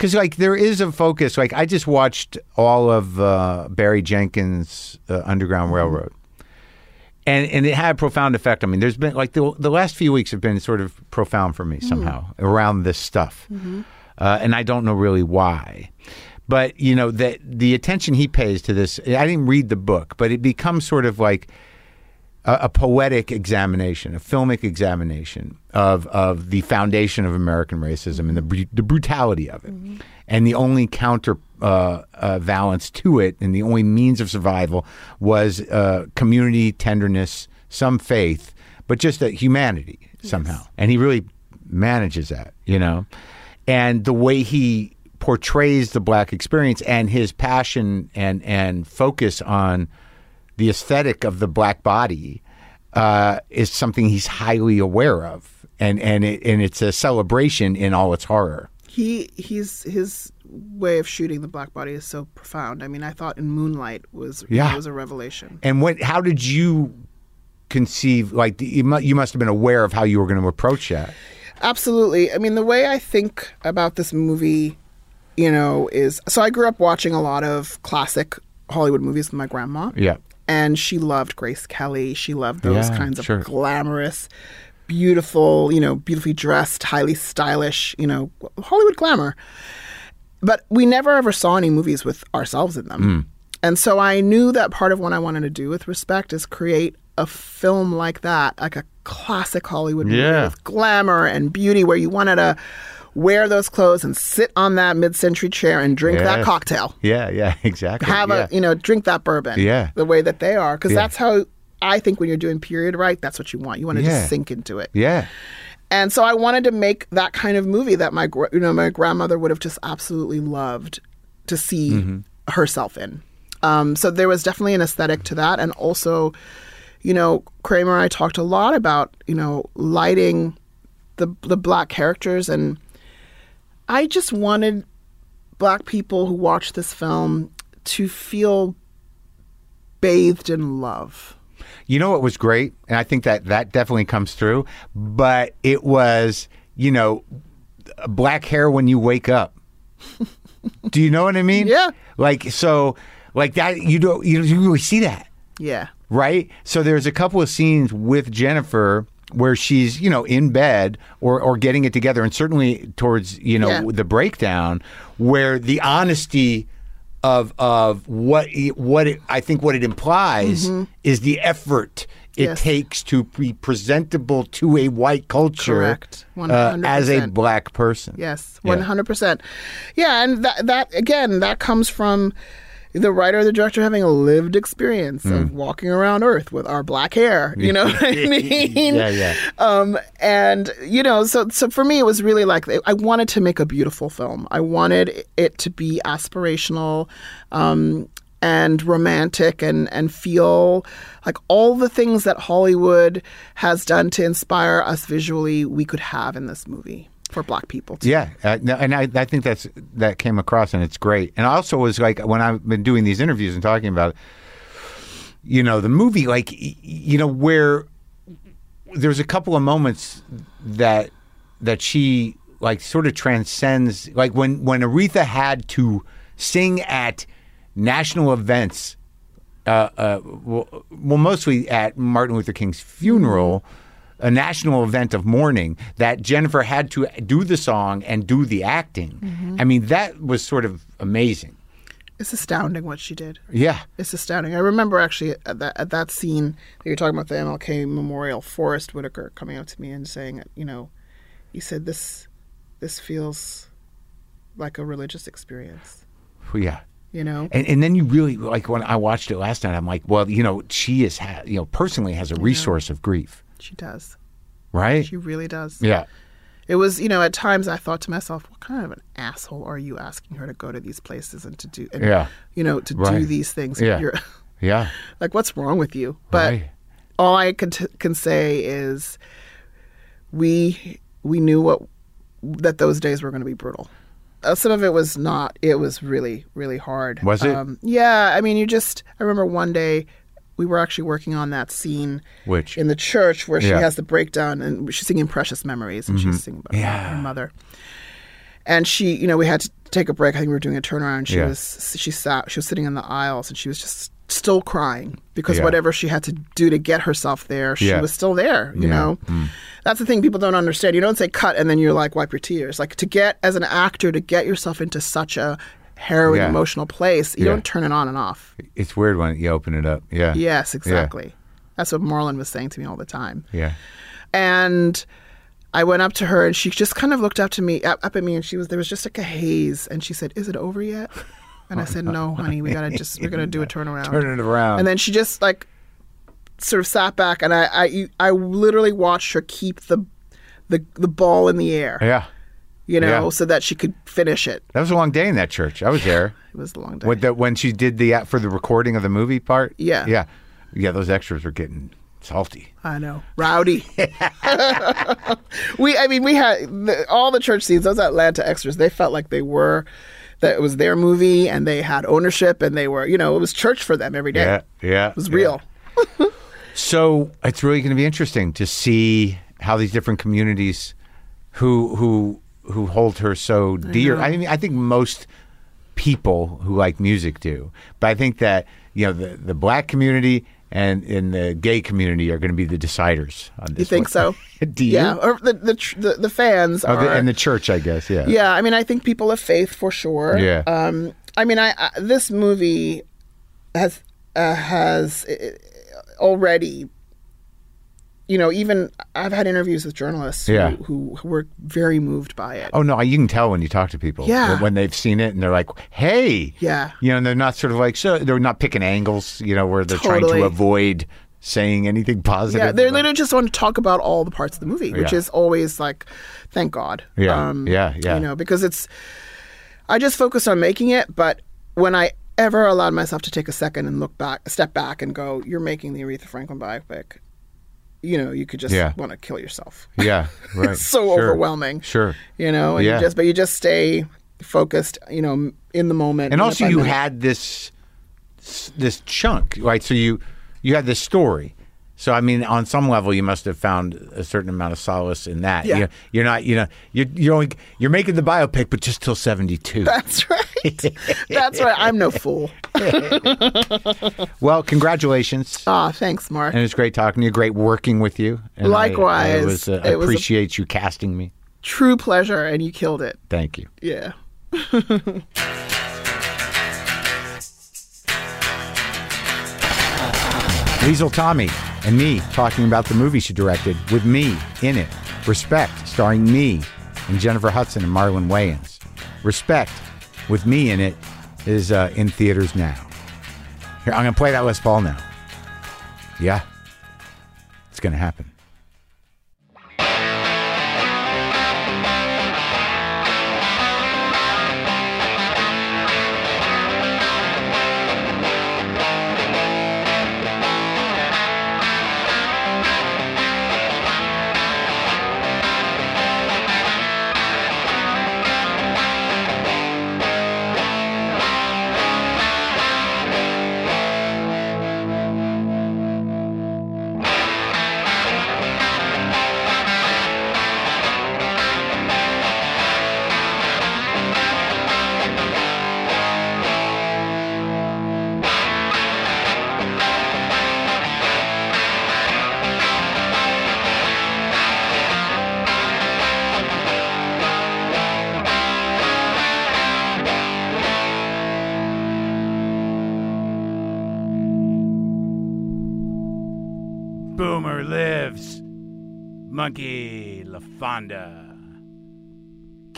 because like there is a focus. Like I just watched all of uh, Barry Jenkins' uh, Underground Railroad. And, and it had a profound effect I mean, There's been like the, the last few weeks have been sort of profound for me somehow around this stuff, uh, and I don't know really why. But you know that the attention he pays to this, I didn't read the book, but it becomes sort of like a, a poetic examination, a filmic examination of of the foundation of American racism and the bru- the brutality of it, and the only counter uh, uh, valence to it, and the only means of survival was uh, community, tenderness, some faith, but just that humanity somehow. And he really manages that, you know, and the way he portrays the black experience and his passion and and focus on the aesthetic of the black body uh, is something he's highly aware of, and and it, and it's a celebration in all its horror. He he's his way of shooting the black body is so profound. I mean, I thought in Moonlight was Yeah. was a revelation. And what? How did you conceive? Like you, mu- you must have been aware of how you were going to approach that. Absolutely. I mean, the way I think about this movie, you know, is so I grew up watching a lot of classic Hollywood movies with my grandma. Yeah. And she loved Grace Kelly. She loved those Yeah, kinds of sure. glamorous, beautiful, you know, beautifully dressed, highly stylish, you know, Hollywood glamour. But we never ever saw any movies with ourselves in them. Hmm. And so I knew that part of what I wanted to do with respect is create a film like that, like a classic Hollywood movie Yeah. with glamour and beauty where you wanted to wear those clothes and sit on that mid-century chair and drink that cocktail Yeah. Yeah. Exactly. have yeah. a you know drink that bourbon Yeah. the way that they are because Yeah. that's how i think when you're doing period right that's what you want you want to Yeah. just sink into it yeah. and so i wanted to make that kind of movie that my you know my grandmother would have just absolutely loved to see Mm-hmm. herself in um, so there was definitely an aesthetic to that and also you know kramer and i talked a lot about you know lighting the the black characters and i just wanted black people who watch this film to feel bathed in love You know what was great, and I think that that definitely comes through. But it was, you know, black hair when you wake up. Do you know what I mean? Yeah. Like so, like that. You don't. You don't really see that, yeah right? So there's a couple of scenes with Jennifer where she's, you know, in bed or or getting it together, and certainly towards you know Yeah. the breakdown, where the honesty. Of of what it- what it, I think what it implies is the effort it Yes. takes to be presentable to a white culture uh, as a black person. Yes, one hundred percent. Yeah, and that that again that comes from the writer or the director having a lived experience Hmm. of walking around Earth with our black hair. You know what I mean? Yeah, yeah. Um, and you know, so so for me, it was really like I wanted to make a beautiful film. I wanted it to be aspirational. Um, and romantic and, and feel like all the things that Hollywood has done to inspire us visually, we could have in this movie for black people too. Yeah, uh, and I, I think that's that came across, and it's great. And also was like, when I've been doing these interviews and talking about, it, you know, the movie, like, you know, where there's a couple of moments that that she like sort of transcends, like when when Aretha had to sing at national events uh, uh, well, well, mostly at Martin Luther King's funeral, a national event of mourning, that Jennifer had to do the song and do the acting. Mm-hmm. I mean, that was sort of amazing. It's astounding what she did. Yeah. It's astounding. I remember actually at that at that scene that you're talking about the MLK Memorial, Forest Whitaker coming up to me and saying, you know, he said this this feels like a religious experience. Yeah. You know? And, and then you really like when I watched it last night. I'm like, well, you know, she is, ha- you know, personally has a resource of grief, She does. right? She really does. yeah, It was, you know, at times I thought to myself, what kind of an asshole are you asking her to go to these places and to do, and, Yeah. you know, to do these things? Yeah. You're, yeah, like, what's wrong with you? But Right. all I can, t- can say is we we knew what that those days were going to be brutal. Uh, some of it was not. It was really, really hard. Was it? Um, yeah. I mean, you just. I remember one day we were actually working on that scene Which? in the church where she Yeah. Mm-hmm. has the breakdown and she's singing "Precious Memories" and she's singing about Yeah. her mother. And she, you know, we had to take a break. I think we were doing a turnaround. She Yeah. was she sat she was sitting in the aisles and she was just still crying because Yeah. whatever she had to do to get herself there, she Yeah. was still there. You Yeah. know, that's the thing people don't understand. You don't say cut and then you're like wipe your tears. Like to get as an actor to get yourself into such a harrowing Yeah. emotional place, you Yeah. don't turn it on and off. it's weird when you open it up. Yeah, Yes, exactly. That's what Marlon was saying to me all the time. yeah, And I went up to her and she just kind of looked up to me, up, up at me, and she was there was just like a haze, and she said, "Is it over yet?" And I said, "No, honey, we gotta just we're gonna do a turnaround." turn it around. And then she just like sort of sat back, and I I, I literally watched her keep the the the ball in the air, yeah, you know, Yeah. so that she could finish it. that was a long day in that church. I was there. It was a long day. When, the, when she did the uh, for the recording of the movie part. Yeah. yeah, yeah. Those extras were getting salty. I know, rowdy. we, I mean, we had the, all the church scenes. Those Atlanta extras, they felt like they were that it was their movie, and they had ownership, and they were, you know, it was church for them every day. Yeah, yeah. It was real. So it's really going to be interesting to see how these different communities, who who who hold her so dear. I mean, I think most people who like music do, but I think that you know the the black community and in the gay community are going to be the deciders on this. You think one. so? do you? Yeah, or the the the, the fans Oh, are. the, and the church, I guess. Yeah. yeah, I mean, I think people of faith for sure. Yeah. Um, I mean, I, I this movie has uh, has uh, already. You know, even I've had interviews with journalists who, Yeah. who, who were very moved by it. Oh no, you can tell when you talk to people. Yeah. When they've seen it and they're like, "Hey." Yeah. You know, and they're not sort of like so they're not picking angles. You know, where they're trying to avoid saying anything positive. Yeah, they literally just want to talk about all the parts of the movie, which Yeah. is always like, thank God. Yeah, um, yeah, yeah. You know, because it's, I just focused on making it, but when I ever allowed myself to take a second and look back, step back and go, you're making the Aretha Franklin biopic, you know, you could just Yeah. want to kill yourself. Yeah, right. It's so Sure. overwhelming. Sure. You know, and Yeah. you just, but you just stay focused, you know, in the moment. And also, you had this this chunk, right? So you you had this story. So I mean, on some level, you must have found a certain amount of solace in that. Yeah. You you're not, you know, you're you're only you're making the biopic, but just till seventy two. That's right. That's right. I'm no fool. Well, congratulations. Ah, thanks, Marc. And it's great talking to you. Great working with you. And Likewise. I, was, uh, appreciate you casting me. True pleasure, and you killed it. Thank you. Yeah. Liesl Tommy, and me talking about the movie she directed with me in it. Respect, starring me and Jennifer Hudson and Marlon Wayans. Respect, with me in it, is uh, in theaters now. Here, I'm going to play that Les Paul now. Yeah, it's going to happen.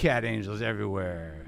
Cat angels everywhere.